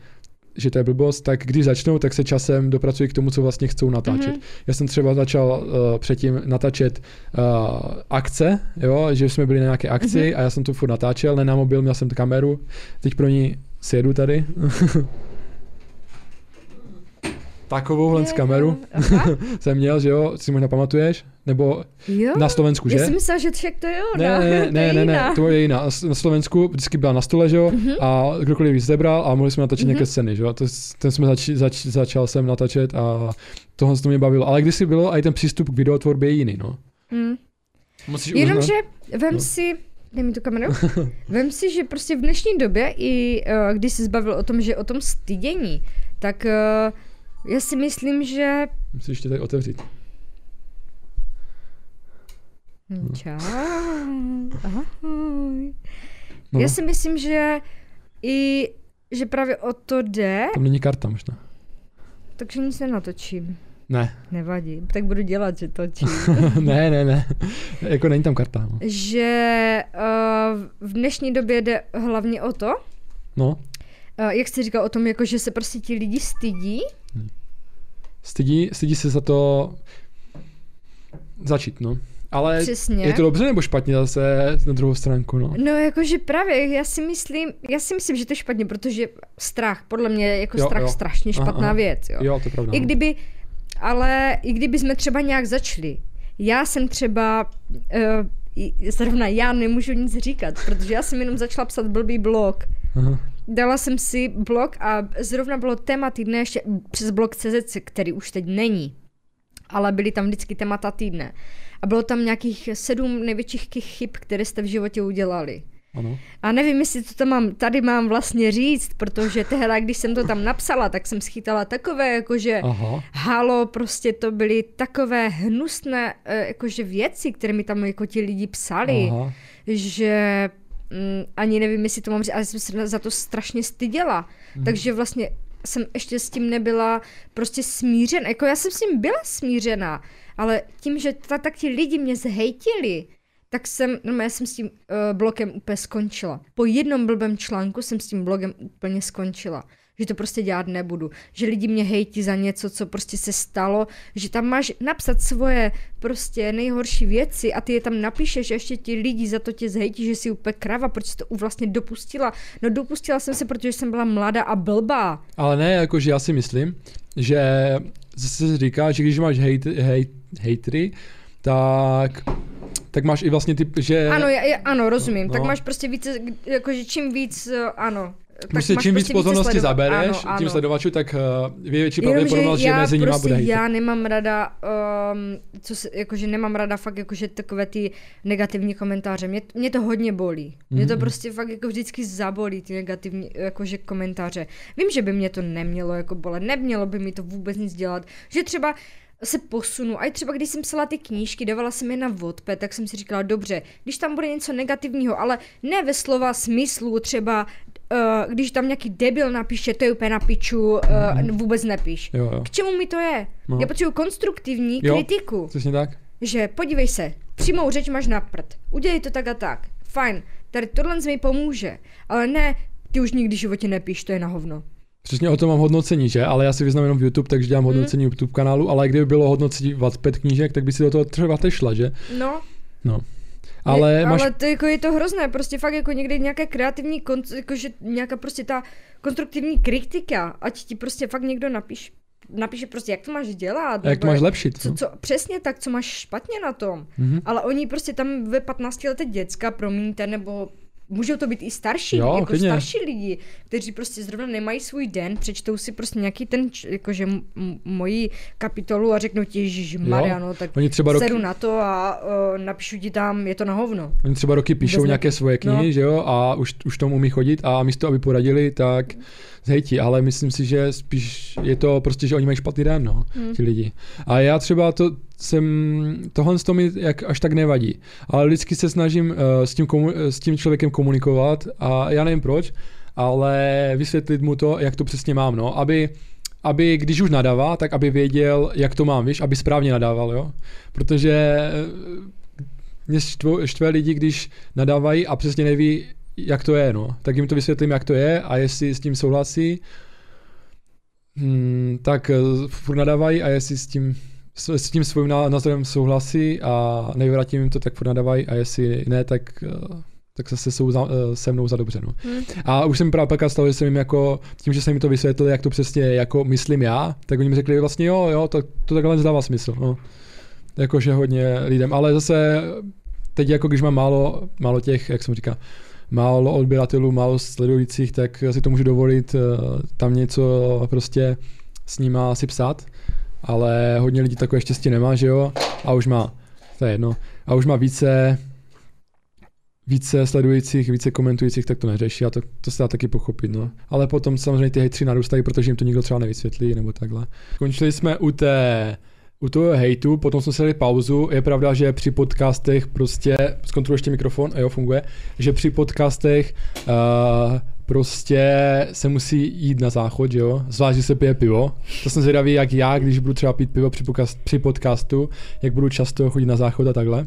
že to je blbost, tak když začnou, tak se časem dopracují k tomu, co vlastně chcou natáčet. Mm-hmm. Já jsem třeba začal uh, předtím natáčet uh, akce, jo, že jsme byli na nějaké akci mm-hmm. a já jsem to furt natáčel, ne na mobil, měl jsem kameru, teď pro ní sjedu tady. Takovouhle z kameru jsem měl, že jo, si možná pamatuješ? Nebo jo? na Slovensku, že?
Já jsem myslel, že však to jo,
ne, ne, ne, ne, ne, to je jiná. Na Slovensku vždycky byla na stole, že jo, mm-hmm. a kdokoliv ji zebral a mohli jsme natočit mm-hmm. nějaké scény, že jo. To, ten jsme zač, zač, začal jsem natáčet a tohle to mě bavilo. Ale kdysi bylo i ten přístup k videotvorbě jiný, no. Mm.
Jenomže vem no. si, dej mi tu kameru, vem si, že prostě v dnešní době i uh, když jsi zbavil o tom, že o tom stydění, tak uh, já si myslím, že...
Musíš ještě tady otevřít.
No. Čau. Ahoj. No. Já si myslím, že i že právě o to jde.
Tam není karta možná.
Takže nic nenatočím.
Ne.
Nevadí, tak budu dělat, že točím.
ne, ne, ne. Jako není tam karta. No.
Že uh, v dnešní době jde hlavně o to,
no.
Uh, jak jsi říkal o tom, jako že se prostě ti lidi stydí.
Stydí, stydí se za to začít, no. Ale Přesně. je to dobře nebo špatně zase na druhou stránku, no?
No jakože právě, já si myslím, já si myslím, že to je špatně, protože strach, podle mě jako jo, strach jo. strašně špatná aha, aha. věc, jo.
Jo, to je pravda.
I no. kdyby, ale i kdyby jsme třeba nějak začali, já jsem třeba, uh, zrovna já nemůžu nic říkat, protože já jsem jenom začala psat blbý blog. Aha. Dala jsem si blog a zrovna bylo téma týdne ještě přes blog CZ, který už teď není. Ale byly tam vždycky témata týdne. A bylo tam nějakých sedm největších chyb, které jste v životě udělali.
Ano.
A nevím, jestli to tam mám, tady mám vlastně říct, protože tehdy, když jsem to tam napsala, tak jsem schytala takové, jakože Aha. halo, prostě to byly takové hnusné eh, jakože věci, které mi tam jako ti lidi psali, Aha. že mm, ani nevím, jestli to mám říct, ale jsem se za to strašně styděla. Mm. Takže vlastně jsem ještě s tím nebyla prostě smířena. Jako já jsem s tím byla smířená, ale tím, že ta, tak ti lidi mě zhejtili, tak jsem, no já jsem s tím uh, blokem úplně skončila. Po jednom blbém článku jsem s tím blogem úplně skončila že to prostě dělat nebudu, že lidi mě hejtí za něco, co prostě se stalo, že tam máš napsat svoje prostě nejhorší věci a ty je tam napíšeš a ještě ti lidi za to tě zhejtí, že jsi úplně krava, proč jsi to vlastně dopustila. No dopustila jsem se, protože jsem byla mladá a blbá.
Ale ne, jakože já si myslím, že se říká, že když máš hejt, hejt, hejtry, tak tak máš i vlastně ty, že...
Ano, já, ano, rozumím. No. Tak máš prostě více, jakože čím víc, ano,
prostě čím víc prostě pozornosti sledo- zabereš ano, ano. tím sledovačů, tak uh, větší pravděpodobnost, že mezi nimi
prostě bude. Já nemám rada, um, co se, jakože nemám rada fakt jakože takové ty negativní komentáře. Mě, mě to hodně bolí. Mě to mm-hmm. prostě fakt jako vždycky zabolí ty negativní jakože komentáře. Vím, že by mě to nemělo jako bolet, nemělo by mi to vůbec nic dělat. Že třeba se posunu. A i třeba když jsem psala ty knížky, dávala jsem je na vodpe, tak jsem si říkala, dobře, když tam bude něco negativního, ale ne ve slova smyslu, třeba uh, když tam nějaký debil napíše, to je úplně na piču, uh, vůbec nepíš.
Jo, jo.
K čemu mi to je? No. Já potřebuji konstruktivní jo, kritiku.
Přesně tak.
Že podívej se, přímou řeč máš na prd. Udělej to tak a tak. Fajn, tady tohle mi pomůže. Ale ne, ty už nikdy v životě nepíš, to je na hovno.
Přesně o tom mám hodnocení, že? Ale já si vyznám jenom v YouTube, takže dělám mm. hodnocení YouTube kanálu, ale kdyby bylo hodnocení Wattpad knížek, tak by si do toho třeba tešla, že?
No.
No. Ale,
je,
máš...
ale to, jako je to hrozné, prostě fakt jako někdy nějaké kreativní, jakože nějaká prostě ta konstruktivní kritika, ať ti prostě fakt někdo napíš, napíše prostě, jak to máš dělat.
Jak to máš lepšit.
Co, no. co, přesně tak, co máš špatně na tom. Mm-hmm. Ale oni prostě tam ve 15 letech děcka, promiňte, nebo můžou to být i starší, jo, jako klidně. starší lidi, kteří prostě zrovna nemají svůj den, přečtou si prostě nějaký ten, jakože m- moji kapitolu a řeknou ti, že Mariano, tak Oni třeba roky... sedu na to a uh, napíšu ti tam, je to na hovno.
Oni třeba roky píšou nějaké svoje knihy, no. že jo, a už, už tomu umí chodit a místo, aby poradili, tak zhejti, ale myslím si, že spíš je to prostě, že oni mají špatný den, no, hmm. ti lidi. A já třeba to jsem, tohle toho mi jak až tak nevadí, ale vždycky se snažím uh, s, tím komu, s tím člověkem komunikovat a já nevím proč, ale vysvětlit mu to, jak to přesně mám, no, aby aby když už nadává, tak aby věděl, jak to mám, víš, aby správně nadával, jo. Protože eh, mě štve, štve lidi, když nadávají a přesně neví, jak to je, no. Tak jim to vysvětlím, jak to je a jestli s tím souhlasí, hmm, tak eh, furt nadávají a jestli s tím s tím svým názorem souhlasí a nevyvratím jim to, tak furt nadávají a jestli ne, tak eh, tak zase jsou za, eh, se mnou za dobře. No. Hmm. A už jsem právě pak stalo, že jsem jim jako, tím, že jsem jim to vysvětlil, jak to přesně jako myslím já, tak oni mi řekli vlastně jo, jo, to, to takhle dává smysl. No. Jakože hodně lidem, ale zase teď jako když mám málo, málo těch, jak jsem říkal, málo odběratelů, málo sledujících, tak si to můžu dovolit uh, tam něco prostě s nima si psát, ale hodně lidí takové štěstí nemá, že jo, a už má, to je jedno, a už má více více sledujících, více komentujících, tak to neřeší a to, to se dá taky pochopit. No. Ale potom samozřejmě ty hejtři narůstají, protože jim to nikdo třeba nevysvětlí nebo takhle. Končili jsme u té u toho hejtu, potom jsme si dali pauzu. Je pravda, že při podcastech prostě, zkontroluji ještě mikrofon, a jo, funguje, že při podcastech uh, prostě se musí jít na záchod, jo, zvlášť, že se pije pivo. To jsem zvědavý, jak já, když budu třeba pít pivo při, podcast, při podcastu, jak budu často chodit na záchod a takhle.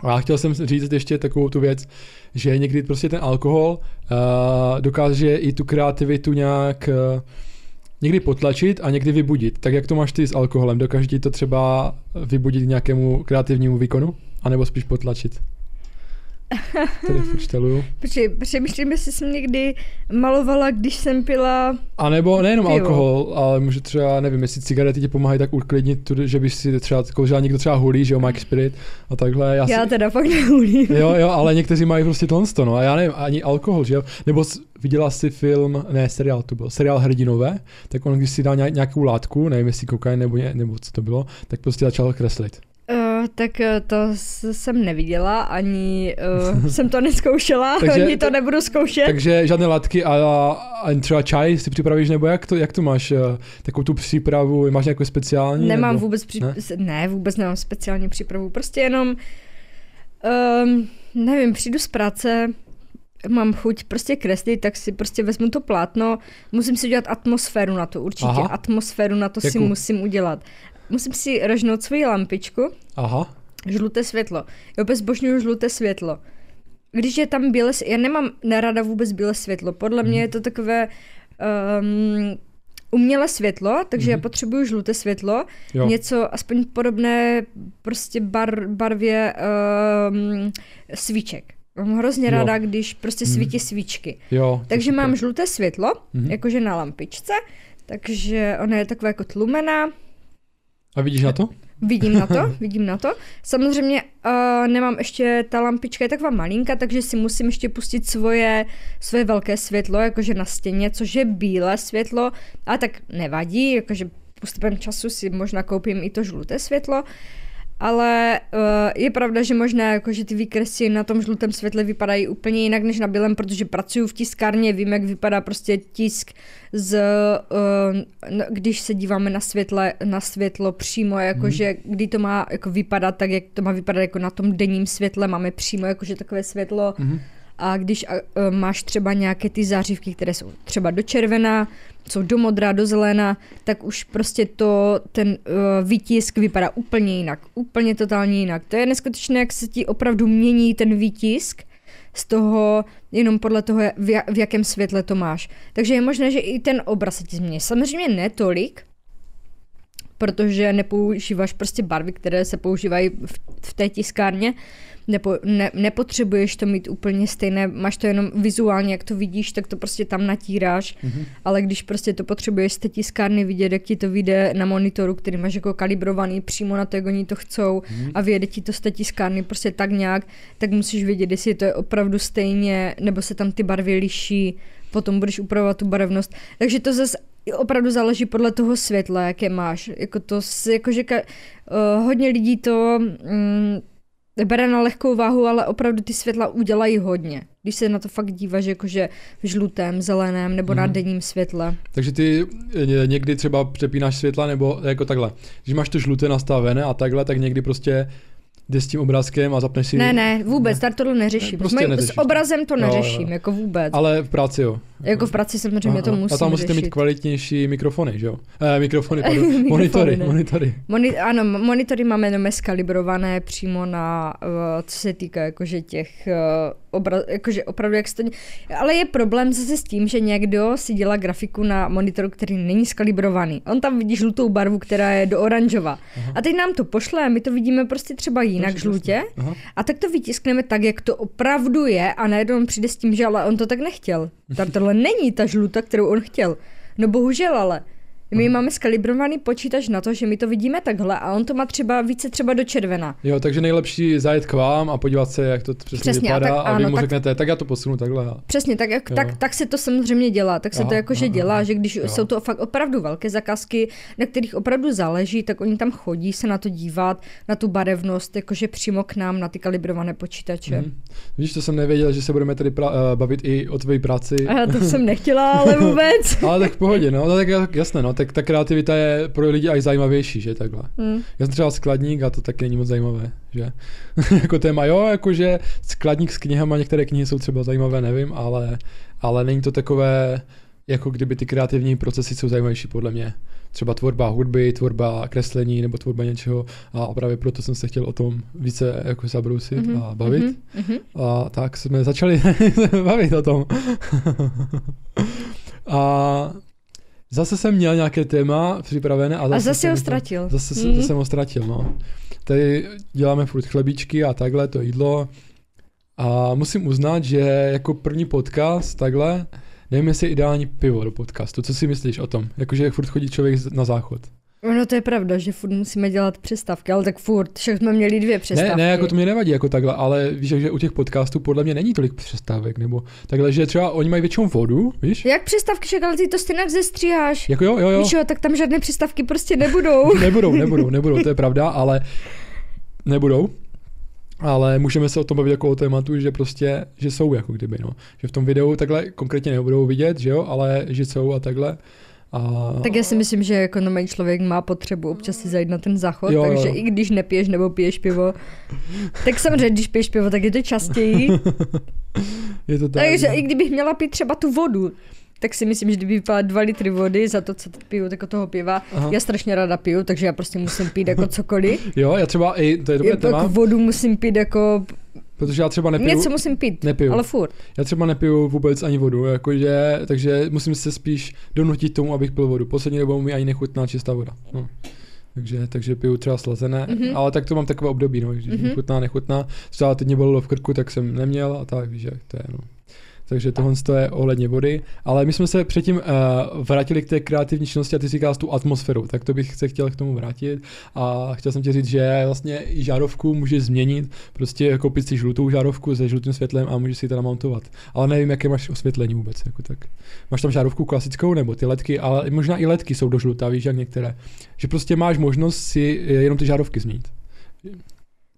A chtěl jsem říct ještě takovou tu věc, že někdy prostě ten alkohol uh, dokáže i tu kreativitu nějak uh, někdy potlačit a někdy vybudit. Tak jak to máš ty s alkoholem? Dokáže ti to třeba vybudit nějakému kreativnímu výkonu? A nebo spíš potlačit? Tady furt
Počkej, přemýšlím, jestli jsem někdy malovala, když jsem pila
A nebo nejenom pivo. alkohol, ale může třeba, nevím, jestli cigarety ti pomáhají tak uklidnit, že bys si třeba kouřila, někdo třeba hulí, že jo, Mike Spirit a takhle.
Já, já si... teda fakt nehulím.
Jo, jo, ale někteří mají prostě tohle, no a já nevím, ani alkohol, že jo, nebo viděla si film, ne, seriál to byl, seriál Hrdinové, tak on když si dal nějakou látku, nevím, jestli kokain nebo, ně, nebo co to bylo, tak prostě začal kreslit.
Tak eh, to jsem neviděla, ani uh, jsem to neskoušela, takže, ani to nebudu zkoušet.
Takže žádné látky a, a třeba čaj si připravíš, nebo jak to, jak to máš, uh, takovou tu přípravu, máš nějakou speciální?
Nemám
nebo?
vůbec, při... ne? ne? vůbec nemám speciální přípravu, prostě jenom, um, nevím, přijdu z práce, mám chuť prostě kreslit, tak si prostě vezmu to plátno, musím si udělat atmosféru na to, určitě Aha. atmosféru na to Jakou? si musím udělat musím si rožnout svoji lampičku.
Aha.
Žluté světlo. Jo, bezbožňuju žluté světlo. Když je tam bílé, já nemám nerada vůbec bílé světlo. Podle mě mhm. je to takové um, umělé světlo, takže mm. já mhm. potřebuju žluté světlo. Jo. Něco aspoň podobné prostě bar, barvě um, svíček. Mám hrozně ráda, když prostě mhm. svítí mm. svíčky.
Jo,
takže mám žluté světlo, mm. jakože na lampičce, takže ona je taková jako tlumená,
a vidíš na to?
Vidím na to, vidím na to. Samozřejmě uh, nemám ještě, ta lampička je taková malinká, takže si musím ještě pustit svoje, svoje velké světlo, jakože na stěně, což je bílé světlo, a tak nevadí, jakože postupem času si možná koupím i to žluté světlo. Uh, ale uh, je pravda, že možná jako, že ty výkresy na tom žlutém světle vypadají úplně jinak než na bílém, protože pracuju v tiskárně, vím, jak vypadá prostě tisk z, uh, když se díváme na, světle, na světlo přímo, jakože hmm. kdy to má jako vypadat, tak jak to má vypadat jako na tom denním světle, máme přímo jakože takové světlo hmm a když uh, máš třeba nějaké ty zářivky, které jsou třeba do červená, jsou do modrá, do zelená, tak už prostě to, ten uh, výtisk vypadá úplně jinak, úplně totálně jinak. To je neskutečné, jak se ti opravdu mění ten výtisk z toho, jenom podle toho, v, v jakém světle to máš. Takže je možné, že i ten obraz se ti změní. Samozřejmě ne tolik, protože nepoužíváš prostě barvy, které se používají v, v té tiskárně, nebo ne, nepotřebuješ to mít úplně stejné, máš to jenom vizuálně, jak to vidíš, tak to prostě tam natíráš, mm-hmm. ale když prostě to potřebuješ z té tiskárny vidět, jak ti to vyjde na monitoru, který máš jako kalibrovaný přímo na to, jak oni to chcou mm-hmm. a vyjede ti to z té tiskárny prostě tak nějak, tak musíš vědět, jestli to je opravdu stejně, nebo se tam ty barvy liší, potom budeš upravovat tu barevnost. Takže to zase opravdu záleží podle toho světla, jaké máš. Jako to, jakože ka, uh, hodně lidí to um, bere na lehkou váhu, ale opravdu ty světla udělají hodně. Když se na to fakt díváš jakože v žlutém, zeleném nebo mm. na denním světle.
Takže ty někdy třeba přepínáš světla nebo jako takhle. Když máš to žluté nastavené a takhle, tak někdy prostě jde s tím obrázkem a zapneš si...
Ne, ne, vůbec, ne. tohle neřeším. Prostě s obrazem to neřeším, jo, jo. jako vůbec.
Ale v práci jo.
Jako v práci samozřejmě to musím
A tam musíte
řešit.
mít kvalitnější mikrofony, že jo? Eh, mikrofony, pardon, mikrofony, monitory, ne. monitory.
Moni- ano, monitory máme jenom skalibrované přímo na, uh, co se týká jakože těch uh, obraz, jakože opravdu jak to... Ale je problém zase s tím, že někdo si dělá grafiku na monitoru, který není skalibrovaný. On tam vidí žlutou barvu, která je do oranžova. Aha. A teď nám to pošle a my to vidíme prostě třeba jinak Proč, žlutě. A tak to vytiskneme tak, jak to opravdu je a najednou přijde s tím, že ale on to tak nechtěl. Tohle není ta žluta, kterou on chtěl. No bohužel ale. My Aha. máme skalibrovaný počítač na to, že my to vidíme takhle a on to má třeba více třeba do červena.
Jo, takže nejlepší zajet k vám a podívat se, jak to přesně, přesně vypadá a, tak, a vy ano, mu tak, řeknete, tak já to posunu takhle.
Přesně, tak, jak, tak, tak se to samozřejmě dělá, tak se aha, to jakože aha, dělá, aha, že když jo. jsou to fakt opravdu velké zakázky, na kterých opravdu záleží, tak oni tam chodí se na to dívat, na tu barevnost, jakože přímo k nám na ty kalibrované počítače. Hmm.
Víš, to jsem nevěděl, že se budeme tady pra- uh, bavit i o tvé práci.
A já to jsem nechtěla, ale vůbec.
ale tak v pohodě, no, tak jasné, no, tak ta kreativita je pro lidi aj zajímavější, že takhle. Mm. Já jsem třeba skladník a to taky není moc zajímavé, že? jako téma, jo, jakože skladník s knihama, některé knihy jsou třeba zajímavé, nevím, ale, ale není to takové, jako kdyby ty kreativní procesy jsou zajímavější podle mě. Třeba tvorba hudby, tvorba kreslení nebo tvorba něčeho a právě proto jsem se chtěl o tom více jako zabrousit mm-hmm. a bavit. Mm-hmm. A tak jsme začali bavit o tom. a Zase jsem měl nějaké téma připravené a zase,
a zase ho ztratil.
Zase, mm. zase jsem ho ztratil, no. Tady děláme furt chlebíčky a takhle, to jídlo. A musím uznat, že jako první podcast takhle, nevím, jestli je ideální pivo do podcastu. Co si myslíš o tom? Jakože furt chodí člověk na záchod.
No to je pravda, že furt musíme dělat přestávky, ale tak furt, však jsme měli dvě přestávky.
Ne, ne, jako to mě nevadí jako takhle, ale víš, že u těch podcastů podle mě není tolik přestávek, nebo takhle, že třeba oni mají většinou vodu, víš?
Jak přestávky, však ale ty to stejně zestříháš.
Jako jo, jo, jo.
Víš jo, tak tam žádné přestávky prostě nebudou.
nebudou, nebudou, nebudou, to je pravda, ale nebudou. Ale můžeme se o tom bavit jako o tématu, že prostě, že jsou jako kdyby, no. Že v tom videu takhle konkrétně nebudou vidět, že jo, ale že jsou a takhle. A...
Tak já si myslím, že jako normální člověk má potřebu občas si zajít na ten záchod, jo, takže jo. i když nepiješ nebo piješ pivo, tak samozřejmě, když piješ pivo, tak je to častěji.
je to tak.
Takže no. i kdybych měla pít třeba tu vodu, tak si myslím, že kdyby vypala dva litry vody za to, co piju, jako toho piva, Aha. já strašně ráda piju, takže já prostě musím pít jako cokoliv.
jo, já třeba i, to je dobré téma.
Jako vodu musím pít jako
Protože já třeba nepiju.
Něco musím pít, nepiju. ale furt.
Já třeba nepiju vůbec ani vodu, jakože, takže musím se spíš donutit tomu, abych pil vodu. Poslední dobou mi ani nechutná čistá voda. No. Takže, takže piju třeba slazené, mm-hmm. ale tak to mám takové období, no, že mm-hmm. chutná, nechutná. Třeba teď mě bolilo v krku, tak jsem neměl a tak, víš, to je, no takže tohle je ohledně vody. Ale my jsme se předtím uh, vrátili k té kreativní činnosti a ty říkáš tu atmosféru, tak to bych se chtěl k tomu vrátit a chtěl jsem ti říct, že vlastně i žárovku můžeš změnit, prostě koupit si žlutou žárovku se žlutým světlem a můžeš si ji teda montovat. Ale nevím, jaké máš osvětlení vůbec. Jako tak. Máš tam žárovku klasickou nebo ty ledky, ale možná i ledky jsou do žlutá, víš, jak některé. Že prostě máš možnost si jenom ty žárovky změnit.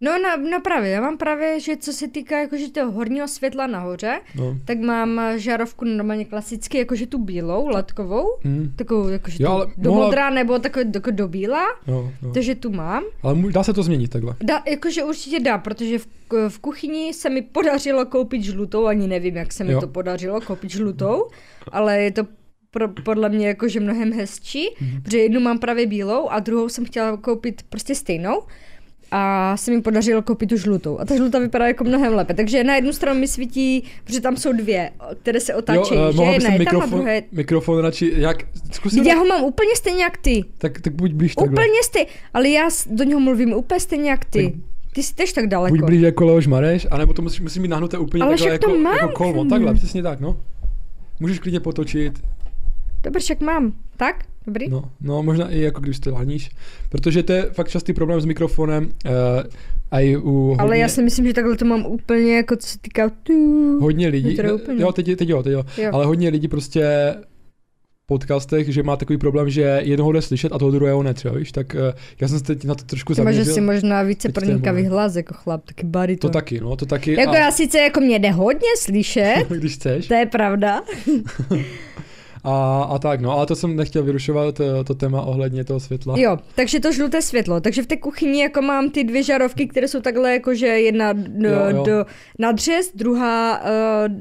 No, no, no právě, já mám právě, že co se týká jakože toho horního světla nahoře, no. tak mám žárovku normálně klasicky, jakože tu bílou, latkovou, mm. takovou jakože jo, ale do mohla... modrá nebo takovou jako do bílá, jo, jo. takže tu mám.
Ale dá se to změnit takhle?
Dá, jakože určitě dá, protože v, v kuchyni se mi podařilo koupit žlutou, ani nevím, jak se mi jo. to podařilo koupit žlutou, ale je to pro, podle mě jakože mnohem hezčí, mm. protože jednu mám právě bílou a druhou jsem chtěla koupit prostě stejnou, a se mi podařilo koupit tu žlutou. A ta žlutá vypadá jako mnohem lépe. Takže na jednu stranu mi svítí, protože tam jsou dvě, které se otáčejí,
jo,
uh, že?
Jedna mikrofon, tam druhé... mikrofon radši, jak,
zkusím... Já ho mám úplně stejně jak ty.
Tak, tak buď blíž takhle.
Úplně stejně, ale já do něho mluvím úplně stejně jak ty. Tak ty jsi tež tak daleko.
Buď blíž jako Leoš Mareš, anebo to musíš, musíš mít nahnuté úplně
ale
takhle jako,
mám,
jako kolmo. Takhle, přesně tak, no. Můžeš klidně potočit.
Dobře, však mám. Tak? Dobrý?
No, no, možná i jako když to laníš, protože to je fakt častý problém s mikrofonem. Uh, a i u hodně,
Ale já si myslím, že takhle to mám úplně jako co se týká tu.
Hodně lidí, jo, teď, teď jo, teď jo, jo, ale hodně lidí prostě podcastech, že má takový problém, že jednoho jde slyšet a toho druhého ne, třeba, víš, tak uh, já jsem se teď na to trošku zaměřil.
že si možná více pronikavý hlas jako chlap, taky bariton.
To taky, no, to taky.
Jako a... já sice jako mě jde hodně slyšet.
Když chceš.
To je pravda.
A, a tak, no, ale to jsem nechtěl vyrušovat to, to téma ohledně toho světla.
Jo, takže to žluté světlo. Takže v té kuchyni jako mám ty dvě žarovky, které jsou takhle jako, že jedna do, jo, jo. do, na dřez, druhá uh,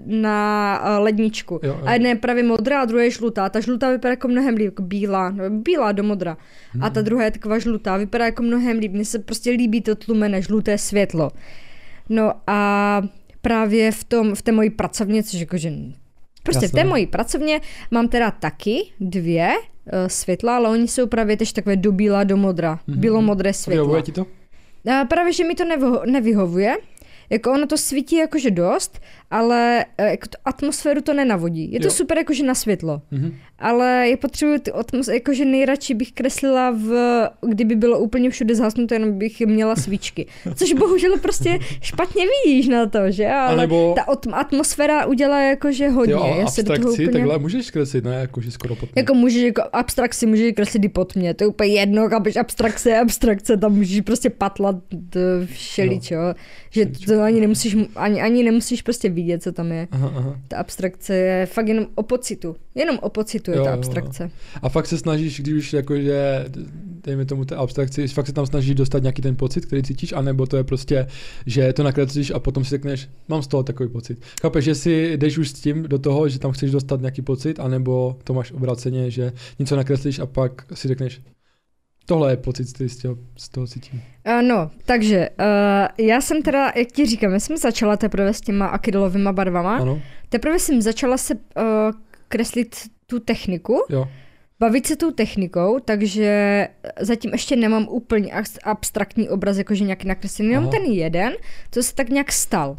na uh, ledničku. Jo, jo. A jedna je právě modrá a druhá je žlutá. Ta žlutá vypadá jako mnohem líp, jako bílá, no, bílá do modra. Hmm. A ta druhá je taková žlutá, vypadá jako mnohem líp. Mně se prostě líbí to tlumené žluté světlo. No a právě v tom, v té mojí pracovně, což jakože Prostě Jasné. v té mojí pracovně mám teda taky dvě uh, světla, ale oni jsou právě tež takové do bíla, do modra. Mm-hmm. Bílo-modré světla.
Vyhovuje ti to?
Uh, právě, že mi to nevyho- nevyhovuje. Jako ono to svítí jakože dost, ale eh, jako atmosféru to nenavodí. Je to jo. super jakože na světlo. Mm-hmm. Ale je potřebuji ty atmos- jakože nejradši bych kreslila v, kdyby bylo úplně všude zhasnuté, jenom bych měla svíčky. Což bohužel prostě špatně vidíš na to, že? Ale nebo... ta atmosféra udělá jakože hodně.
Jo, ale abstrakci, do toho úplně... takhle můžeš kreslit, ne? Jakože skoro pod
mě. Jako můžeš, jako abstrakci můžeš kreslit i pod mě. To je úplně jedno, když abstrakce, abstrakce, tam můžeš prostě patlat všeličo. Jo. Že to ani nemusíš, ani, ani nemusíš prostě vidět, co tam je. Aha, aha. Ta abstrakce je fakt jenom o pocitu. Jenom o pocitu jo, je ta abstrakce. Jo.
A fakt se snažíš, když už jakože, dejme tomu té abstrakci, fakt se tam snažíš dostat nějaký ten pocit, který cítíš, anebo to je prostě, že to nakreslíš a potom si řekneš, mám z toho takový pocit. Chápeš, že si jdeš už s tím do toho, že tam chceš dostat nějaký pocit, anebo to máš obráceně, že něco nakreslíš a pak si řekneš, Tohle je pocit, který z toho, z toho cítím.
Uh, no, takže uh, já jsem teda, jak ti říkám, já jsem začala teprve s těma akidolovými barvama.
Ano.
Teprve jsem začala se uh, kreslit tu techniku.
Jo.
Bavit se tou technikou, takže zatím ještě nemám úplně abstraktní obraz, jakože nějaký nakreslený, jenom ten jeden, co se tak nějak stal.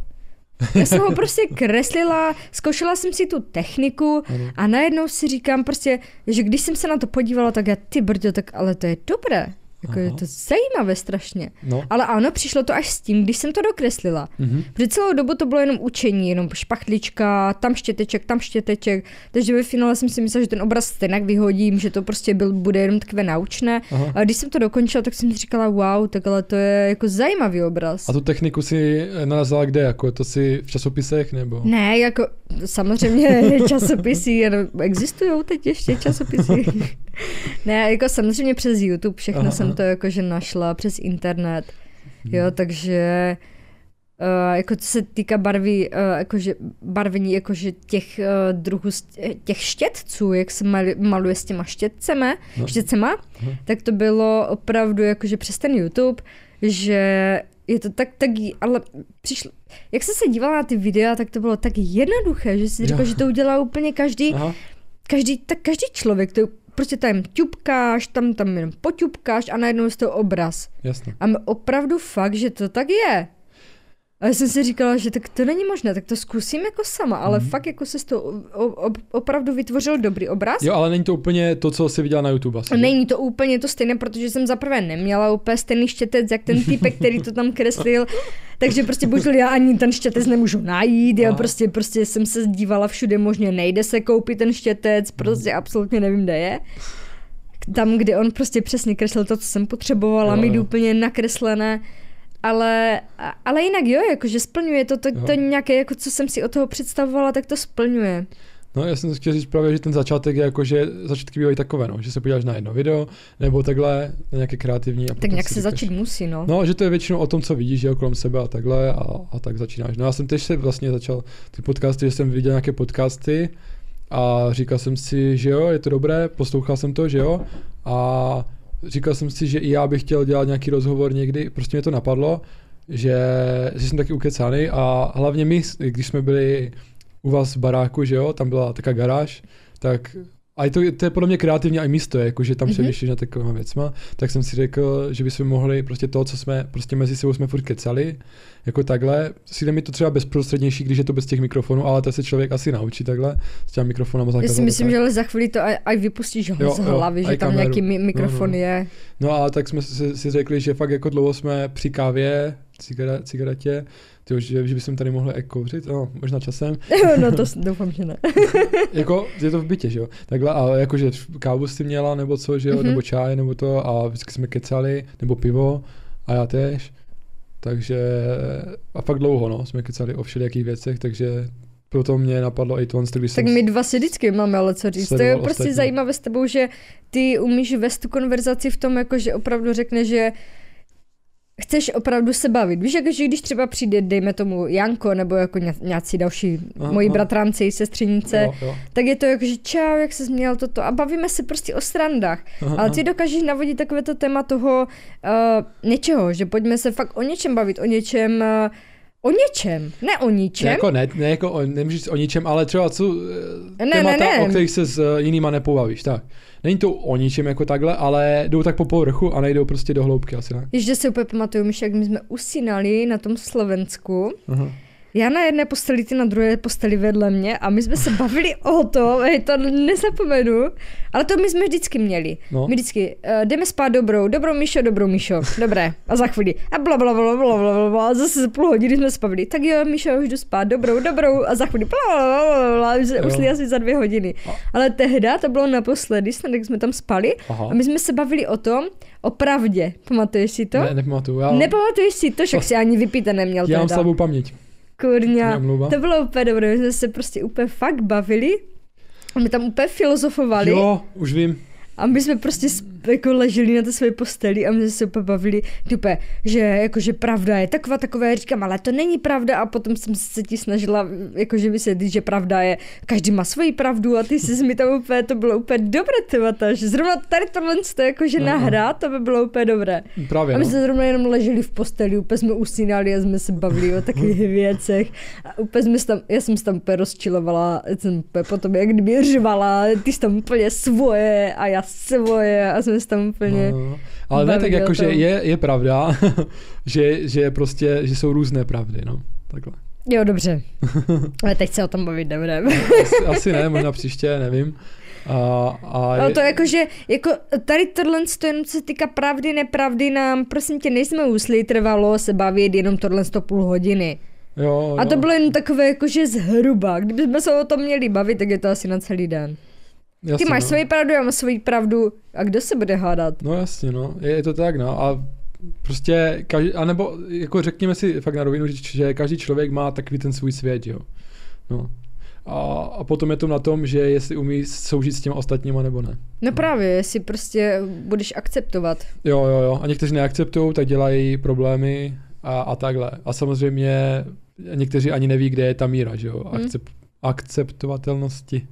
Já jsem ho prostě kreslila, zkoušela jsem si tu techniku a najednou si říkám prostě, že když jsem se na to podívala, tak já ty brďo, tak ale to je dobré. Jako je to zajímavé strašně. No. Ale ano, přišlo to až s tím, když jsem to dokreslila. Mm-hmm. Protože celou dobu to bylo jenom učení, jenom špachtlička, tam štěteček, tam štěteček. Takže ve finále jsem si myslela, že ten obraz stejně vyhodím, že to prostě byl, bude jenom takové naučné. Aha. A když jsem to dokončila, tak jsem si říkala, wow, tak ale to je jako zajímavý obraz.
A tu techniku si nalezala kde? Jako to si v časopisech nebo?
Ne, jako samozřejmě časopisy, existují teď ještě časopisy. ne, jako samozřejmě přes YouTube všechno Aha. jsem to jakože našla, přes internet. Jo, hmm. takže Uh, jako co se týká barvy, uh, jakože barvení jakože těch uh, druhů, těch štětců, jak se mal, maluje s těma štětcema, no. štětcema, uh-huh. tak to bylo opravdu jakože přes ten YouTube, že je to tak, tak, ale přišlo, jak jsem se dívala na ty videa, tak to bylo tak jednoduché, že si říkal, že to udělá úplně každý, Aha. každý, tak každý člověk, to prostě tam ťupkáš, tam tam jenom poťupkáš a najednou je to obraz.
Jasně.
A opravdu fakt, že to tak je. A já jsem si říkala, že tak to není možné, tak to zkusím jako sama, ale mm. fakt jako se to opravdu vytvořil dobrý obraz.
Jo, ale není to úplně to, co jsi viděla na YouTube asi.
Není to úplně to stejné, protože jsem zaprvé neměla úplně stejný štětec, jak ten typek, který to tam kreslil. Takže prostě bohužel já ani ten štětec nemůžu najít, já prostě, prostě jsem se dívala všude možně, nejde se koupit ten štětec, prostě absolutně nevím, kde je tam, kde on prostě přesně kreslil to, co jsem potřebovala, mít úplně nakreslené. Ale, ale jinak jo, jakože splňuje to, to, to nějaké, jako co jsem si od toho představovala, tak to splňuje.
No já jsem chtěl říct právě, že ten začátek je jako, že začátky bývají takové, no, že se podíváš na jedno video, nebo takhle, na nějaké kreativní. A
tak nějak se říkáš, začít musí, no.
No, že to je většinou o tom, co vidíš, že kolem sebe a takhle a, a tak začínáš. No já jsem teď se vlastně začal ty podcasty, že jsem viděl nějaké podcasty a říkal jsem si, že jo, je to dobré, poslouchal jsem to, že jo, a říkal jsem si, že i já bych chtěl dělat nějaký rozhovor někdy, prostě mě to napadlo, že, že jsem taky ukecaný a hlavně my, když jsme byli u vás v baráku, že jo, tam byla taková garáž, tak a je to, to je podle mě kreativní i místo, jako, že tam mm-hmm. přemýšlíš na takovými věcma, tak jsem si řekl, že bychom mohli prostě to, co jsme, prostě mezi sebou jsme furt kecali, jako takhle, si mi to třeba bezprostřednější, když je to bez těch mikrofonů, ale to se člověk asi naučí takhle, s těmi mikrofonama
Já si myslím, tak. že ale za chvíli to aj, vypustíš jo, z hlavy, jo, že tam kameru. nějaký mi- mikrofon no, no. je.
No a tak jsme si, si řekli, že fakt jako dlouho jsme při kávě, cigaretě Tyjo, že, že bychom tady mohli kouřit, no, možná časem.
no to doufám, že ne.
jako, je to v bytě, že jo. Takhle, a jakože kávu si měla, nebo co, že jo, mm-hmm. nebo čaj, nebo to, a vždycky jsme kecali, nebo pivo, a já tež. Takže, a fakt dlouho, no, jsme kecali o všelijakých věcech, takže proto mě napadlo i to, když
Tak my dva si vždycky máme ale co říct. To je prostě zajímavé s tebou, že ty umíš vést tu konverzaci v tom, jako že opravdu řekne, že chceš opravdu se bavit. Víš, jako, že když třeba přijde, dejme tomu Janko, nebo jako nějací další aha, moji aha. bratranci, sestřenice, jo, jo. tak je to jako, že čau, jak se změnil toto a bavíme se prostě o strandách. Aha, Ale ty dokážeš navodit takové to téma toho uh, něčeho, že pojďme se fakt o něčem bavit, o něčem uh, O něčem, ne o ničem.
Ne, jako ne, ne jako o, nemůžeš o ničem, ale třeba co, ne, témata, ne, ne. o kterých se s jinýma nepobavíš, tak. Není to o ničem jako takhle, ale jdou tak po povrchu a nejdou prostě do hloubky asi, ne?
Ještě si úplně pamatuju, jak my jsme usínali na tom Slovensku. Uh-huh já na jedné posteli, ty na druhé posteli vedle mě a my jsme se bavili o tom, hej, to nezapomenu, ale to my jsme vždycky měli. No. My vždycky uh, jdeme spát dobrou, dobrou Mišo, dobrou Mišo, dobré. A za chvíli a bla bla bla bla bla bla bla a zase za půl hodiny jsme spavili. Tak jo, Mišo, už jdu spát, dobrou, dobrou a za chvíli bla bla bla bla, jsme ušli asi za dvě hodiny. A. Ale tehda to bylo naposledy, snad jak jsme tam spali Aha. a my jsme se bavili o tom, o pravdě. Pamatuješ si to?
Ne, nepamatuju. Já...
Nepamatuješ si to, však si ani vypíte neměl.
Já mám slabou paměť.
Kurňa, to bylo úplně dobré, my jsme se prostě úplně fakt bavili a my tam úplně filozofovali.
Jo, už vím.
A my jsme prostě jako leželi na té své posteli a my jsme se úplně bavili, type, že jakože pravda je taková taková, říkám, ale to není pravda a potom jsem se ti snažila jakože vysvětlit, že pravda je, každý má svoji pravdu a ty jsi mi tam úplně, to bylo úplně dobré témata, že zrovna tady tohle to jakože uh-huh. nahrát, to by bylo úplně dobré.
Právě,
a my
no.
jsme zrovna jenom leželi v posteli, úplně jsme usínali a jsme se bavili o takových věcech a úplně jsme tam, já jsem se tam úplně rozčilovala, jsem úplně potom jak kdyby řvala, ty jsi tam úplně svoje a já svoje a jsme se tam úplně... No,
ale ne, tak jako, že je, je pravda, že, že prostě, že jsou různé pravdy, no, takhle.
Jo, dobře. Ale teď se o tom bavit nebudeme.
asi, asi ne, možná příště, nevím. A, a
no to jako, že jako tady tohle to jenom se týká pravdy, nepravdy nám, prosím tě, nejsme úslí, trvalo se bavit jenom tohle to půl hodiny.
Jo,
a to bylo jen takové jakože zhruba. Kdybychom se o tom měli bavit, tak je to asi na celý den. Jasně, Ty máš no. svoji pravdu, já mám svoji pravdu a kdo se bude hádat?
No jasně, no, je, je to tak, no a prostě, každý, anebo jako řekněme si fakt na rovinu, že každý člověk má takový ten svůj svět, jo. No. A, a potom je to na tom, že jestli umí soužít s těma ostatníma nebo ne.
No právě, jestli prostě budeš akceptovat.
Jo, jo, jo. A někteří neakceptují, tak dělají problémy a, a takhle. A samozřejmě někteří ani neví, kde je ta míra, že jo, hmm. Akcept, akceptovatelnosti.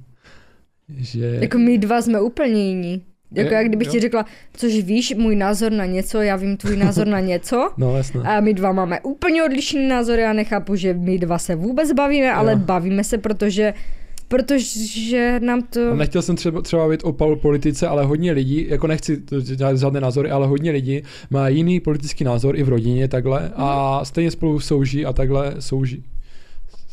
Že...
Jako my dva jsme úplně jiní. Jako jak kdybych jo. ti řekla, což víš, můj názor na něco, já vím tvůj názor na něco.
No jasně.
A my dva máme úplně odlišný názor, já nechápu, že my dva se vůbec bavíme, ale jo. bavíme se, protože protože nám to...
No, nechtěl jsem třeba, třeba být o politice, ale hodně lidí, jako nechci dělat žádné názory, ale hodně lidí má jiný politický názor i v rodině takhle a mhm. stejně spolu souží a takhle souží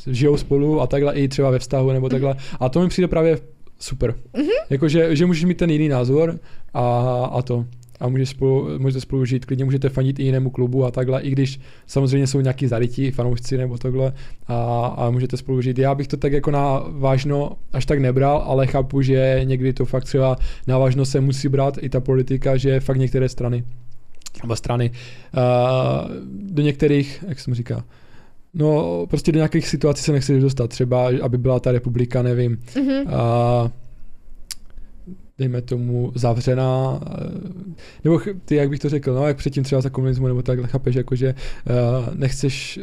žijou spolu a takhle i třeba ve vztahu nebo takhle. A to mi přijde právě super. Mm-hmm. Jakože že můžeš mít ten jiný názor a, a to. A můžeš spolu, můžete spolu žít, klidně můžete fanit i jinému klubu a takhle, i když samozřejmě jsou nějaký zarytí fanoušci nebo takhle a, a můžete spolu žít. Já bych to tak jako na vážno až tak nebral, ale chápu, že někdy to fakt třeba na vážno se musí brát i ta politika, že fakt některé strany nebo strany uh, do některých, jak jsem říká, No, prostě do nějakých situací se nechceš dostat. Třeba, aby byla ta republika, nevím, mm-hmm. a, dejme tomu, zavřená, nebo ty, jak bych to řekl, no, jak předtím třeba za komunismu, nebo takhle chápeš, jakože uh, nechceš,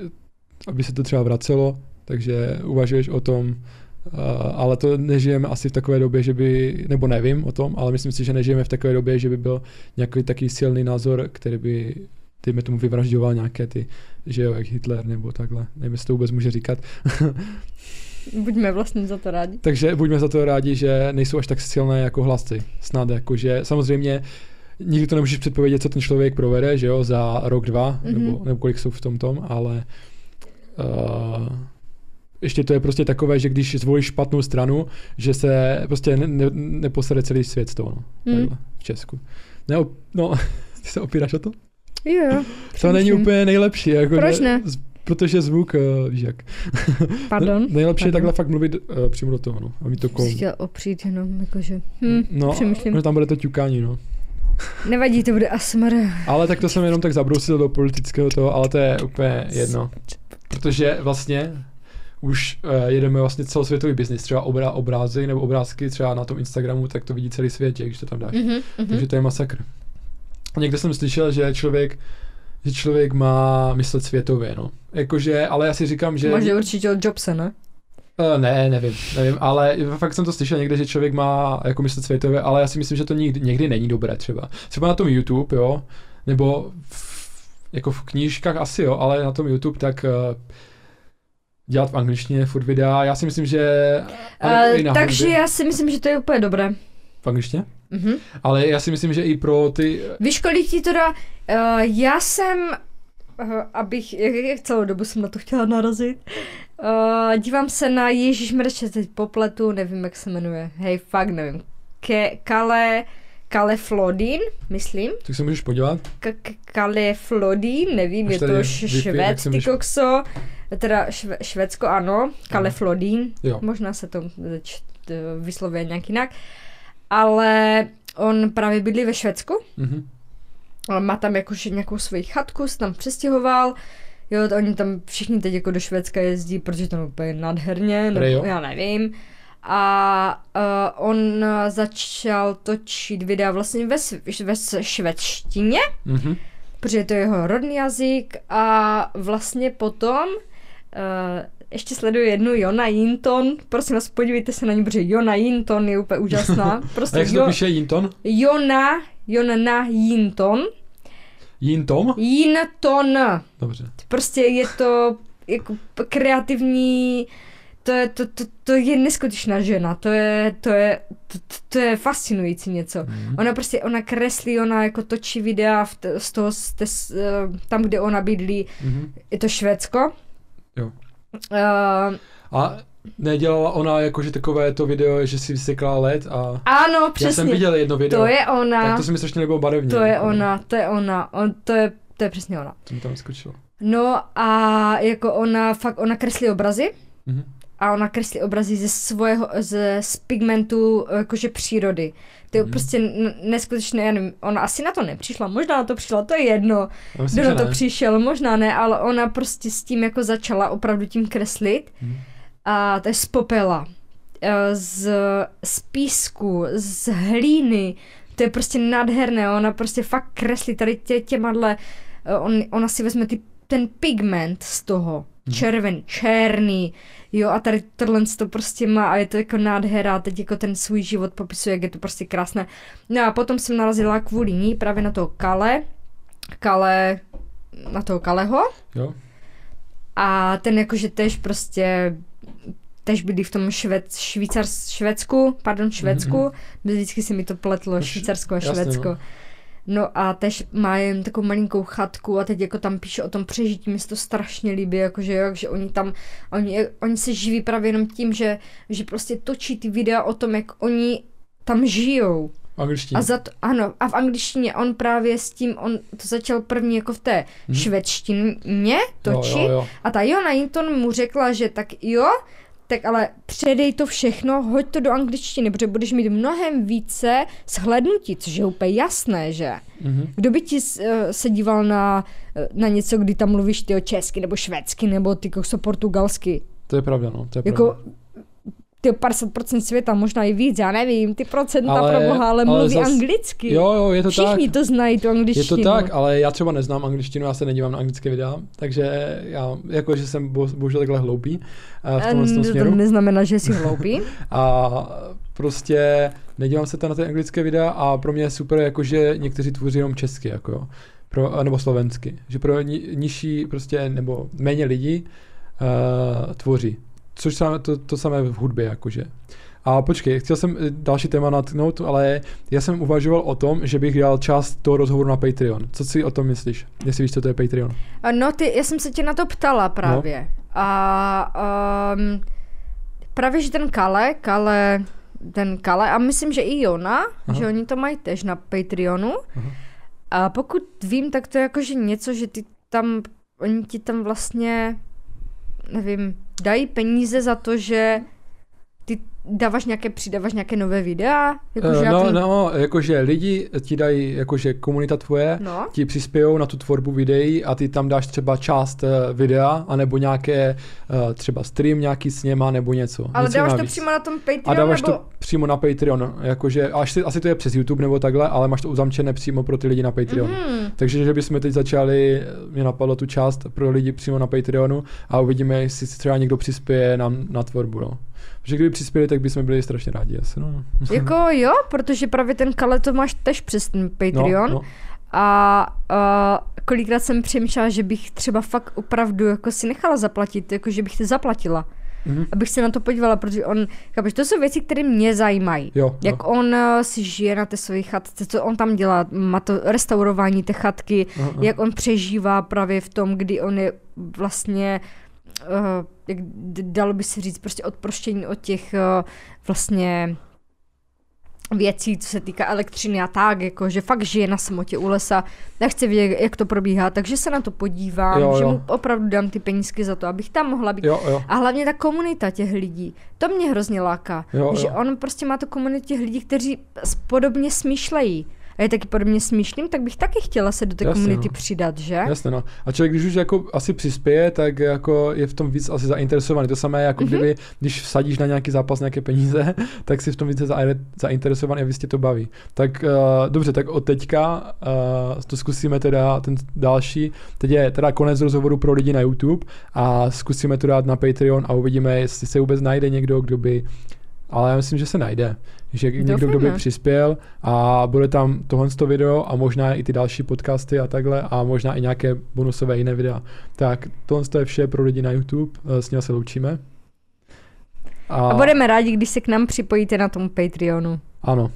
aby se to třeba vracelo, takže uvažuješ o tom, Uh, ale to nežijeme asi v takové době, že by, nebo nevím o tom, ale myslím si, že nežijeme v takové době, že by byl nějaký taký silný názor, který by dejme tomu vyvražďoval nějaké ty, že jo, jak Hitler nebo takhle. Nevím, jestli to vůbec může říkat.
Buďme vlastně za to rádi.
Takže buďme za to rádi, že nejsou až tak silné jako hlasy. Snad jako, že samozřejmě nikdy to nemůžeš předpovědět, co ten člověk provede, že jo, za rok, dva, mm-hmm. nebo, nebo kolik jsou v tom tom, ale uh, ještě to je prostě takové, že když zvolíš špatnou stranu, že se prostě ne, ne, neposede celý svět z toho, no. Mm. Takhle, v Česku. Ne, no, ty se opíráš o to?
Jo,
To není úplně nejlepší. Jako
Proč ne?
Protože zvuk, uh, víš jak.
Pardon?
Nejlepší
Pardon.
je takhle fakt mluvit uh, přímo do toho, no. A mít to kolem.
Jsi chtěl opřít jenom, jakože, hm,
no,
přemýšlím.
No, tam bude to ťukání, no.
Nevadí, to bude ASMR.
Ale tak to jsem jenom tak zabrousil do politického toho, ale to je úplně jedno. Protože vlastně už uh, jedeme vlastně celosvětový biznis, třeba obra, obrazy nebo obrázky třeba na tom Instagramu, tak to vidí celý svět, když to tam dáš.
Mm-hmm,
Takže to je masakr. Někde jsem slyšel, že člověk že člověk má myslet světově, no. Jakože, ale já si říkám, že...
Máš určitě od Jobse, ne?
Uh, ne, nevím, nevím, ale fakt jsem to slyšel někde, že člověk má jako myslet světově, ale já si myslím, že to někdy, někdy není dobré třeba. Třeba na tom YouTube, jo, nebo v, jako v knížkách asi jo, ale na tom YouTube tak uh, dělat v angličtině furt videa, já si myslím, že...
Uh, takže já si myslím, že to je úplně dobré.
V angličtině?
Mm-hmm.
Ale já si myslím, že i pro ty...
Vyškolí ti teda, uh, já jsem, uh, abych, jak, jak celou dobu jsem na to chtěla narazit, uh, dívám se na Ježíš Mrče, teď popletu, nevím, jak se jmenuje, hej, fakt nevím, Ke, Kale, Kale Flodin, myslím.
Tak se můžeš podívat?
K- Kale Flodin, nevím, Až je to švéd, ty kokso, teda šve, Švédsko, ano, Kale Flodin, možná se to vyslovuje nějak jinak. Uh, ale on právě bydlí ve Švédsku. Mm-hmm. Má tam jakože nějakou svoji chatku, se tam přestěhoval. Jo, to oni tam všichni teď jako do Švédska jezdí, protože to je úplně nádherně, nebo já nevím. A uh, on začal točit videa vlastně ve, ve švédštině, mm-hmm. protože to je jeho rodný jazyk a vlastně potom uh, ještě sleduju jednu Jona Jinton, prosím vás podívejte se na ní, protože Jona Jinton je úplně úžasná.
Prostě A jak se to píše Jinton?
Jona, Jona Jinton.
Jintom?
Jinton.
Dobře.
Prostě je to jako kreativní, to je, to, to, to je neskutečná žena, to je, to je, to, to je fascinující něco. Mm. Ona prostě, ona kreslí, ona jako točí videa v t, z toho, z t, z, eh, tam, kde ona bydlí, mm. je to Švédsko.
Jo. Uh, a nedělala ona jakože takové to video, že si vysekla led a...
Ano, přesně.
Já jsem viděl jedno video.
To je ona.
Tak to se mi strašně nebylo barevně.
To je ona, to je ona, on, to, je, to je přesně ona.
To mi tam skočilo.
No a jako ona, fakt, ona kreslí obrazy. Mm-hmm. A ona kreslí obrazy ze svého, ze, z pigmentu jakože přírody. To je mm. prostě neskutečné, já nevím, ona asi na to nepřišla, možná na to přišla, to je jedno, myslím, kdo na to ne. přišel, možná ne, ale ona prostě s tím jako začala opravdu tím kreslit mm. a to je z popela, eh, z, z písku, z hlíny, to je prostě nádherné, ona prostě fakt kreslí tady tě, těmadle, eh, on, ona si vezme ty, ten pigment z toho, mm. červený, černý, jo a tady tohle to prostě má a je to jako nádhera, teď jako ten svůj život popisuje, jak je to prostě krásné. No a potom jsem narazila kvůli ní právě na toho Kale, Kale, na toho Kaleho.
Jo.
A ten jakože tež prostě tež byli v tom švec, švýcar, Švédsku, pardon, Švédsku, mm-hmm. vždycky se mi to pletlo, Švýcarsko a Švédsko. Jasně, no. No a tež má jen takovou malinkou chatku a teď jako tam píše o tom přežití, mi se to strašně líbí, jakože jo, že oni tam, oni, oni se živí právě jenom tím, že, že prostě točí ty videa o tom, jak oni tam žijou.
V angličtině.
A za to, ano, a v angličtině on právě s tím, on to začal první jako v té hmm. švédštině točit jo, jo, jo. a ta Jona Hinton mu řekla, že tak jo, tak ale předej to všechno, hoď to do angličtiny, protože budeš mít mnohem více shlednutí, což je úplně jasné, že? Mm-hmm. Kdo by ti uh, se díval na, uh, na něco, kdy tam mluvíš ty o česky, nebo švédsky, nebo ty jsou portugalsky?
To je pravda, no, to je
jako,
pravda.
Ty 50% světa, možná i víc, já nevím, ty procenta ale, pro boha, ale, ale mluví zas, anglicky.
Jo, jo, je to
Všichni
tak.
Všichni to znají, tu angličtinu.
Je to tak, ale já třeba neznám angličtinu, já se nedívám na anglické videa, takže já, jako, že jsem bohužel takhle hloupý uh, v tomhle tom směru.
To neznamená, že jsi hloupý.
a prostě nedívám se tam na ty anglické videa a pro mě je super, jako, že někteří tvoří jenom česky, jako jo. Pro, nebo slovensky. Že pro ni, nižší prostě, nebo méně lidí uh, tvoří. Což samé, to, to samé v hudbě, jakože. A počkej, chtěl jsem eh, další téma natknout, ale já jsem uvažoval o tom, že bych dal část toho rozhovoru na Patreon. Co si o tom myslíš? Jestli víš, co to je Patreon?
No, ty, já jsem se tě na to ptala právě. No. A um, právě, že ten Kale, Kale, ten Kale, a myslím, že i Jona, Aha. že oni to mají tež na Patreonu. Aha. A pokud vím, tak to je jakože něco, že ty tam, oni ti tam vlastně, nevím, dají peníze za to, že ty dáváš nějaké, přidáváš nějaké nové videa?
Jako, uh, no, ty... no, jakože lidi ti dají, jakože komunita tvoje, no. ti přispějou na tu tvorbu videí a ty tam dáš třeba část uh, videa, anebo nějaké uh, třeba stream nějaký s něma, nebo něco.
Ale
něco
dáváš navíc. to přímo na tom Patreon?
A dáváš
nebo...
to přímo na Patreon, jakože asi, asi to je přes YouTube nebo takhle, ale máš to uzamčené přímo pro ty lidi na Patreon. Mm. Takže, že bychom teď začali, mě napadlo tu část pro lidi přímo na Patreonu a uvidíme, jestli třeba někdo přispěje nám na tvorbu, no. Že kdyby přispěli, tak bychom byli strašně rádi asi, no.
Jako jo, protože právě ten Kale to máš tež přes ten Patreon. No, no. A uh, kolikrát jsem přemýšlela, že bych třeba fakt opravdu jako si nechala zaplatit, jako že bych to zaplatila. Mm-hmm. Abych se na to podívala, protože on, chápeš, to jsou věci, které mě zajímají.
Jo,
jak jo. on uh, si žije na té své chatce, co on tam dělá, má to restaurování té chatky, uh-huh. jak on přežívá právě v tom, kdy on je vlastně uh, jak dalo by se říct, prostě odproštění od těch uh, vlastně věcí, co se týká elektřiny a tak, jako, že fakt žije na samotě u lesa, nechce vědět, jak to probíhá, takže se na to podívám, jo, jo. že mu opravdu dám ty penízky za to, abych tam mohla být.
Jo, jo.
A hlavně ta komunita těch lidí, to mě hrozně láká, jo, že jo. on prostě má tu komunitu těch lidí, kteří podobně smýšlejí a je taky podobně smýšlím, tak bych taky chtěla se do té Jasně, komunity no. přidat, že?
Jasně, no. A člověk, když už jako asi přispěje, tak jako je v tom víc asi zainteresovaný. To samé, jako mm-hmm. kdyby, když vsadíš na nějaký zápas nějaké peníze, tak si v tom více zainteresovaný a víc tě to baví. Tak uh, dobře, tak od teďka uh, to zkusíme teda ten další. Teď je teda konec rozhovoru pro lidi na YouTube a zkusíme to dát na Patreon a uvidíme, jestli se vůbec najde někdo, kdo by ale já myslím, že se najde. Že Doufám, někdo, kdo by přispěl a bude tam tohle video a možná i ty další podcasty a takhle a možná i nějaké bonusové jiné videa. Tak tohle je vše pro lidi na YouTube, eh, s ním se loučíme.
A, a budeme rádi, když se k nám připojíte na tom Patreonu.
Ano.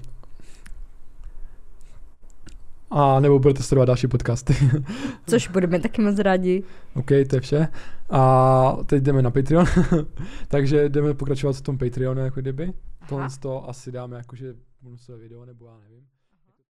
A nebo budete sledovat další podcasty.
Což budeme taky moc rádi.
OK, to je vše. A teď jdeme na Patreon. Takže jdeme pokračovat v tom Patreonu, jako kdyby. Tohle to asi dáme jakože bonusové video, nebo já nevím.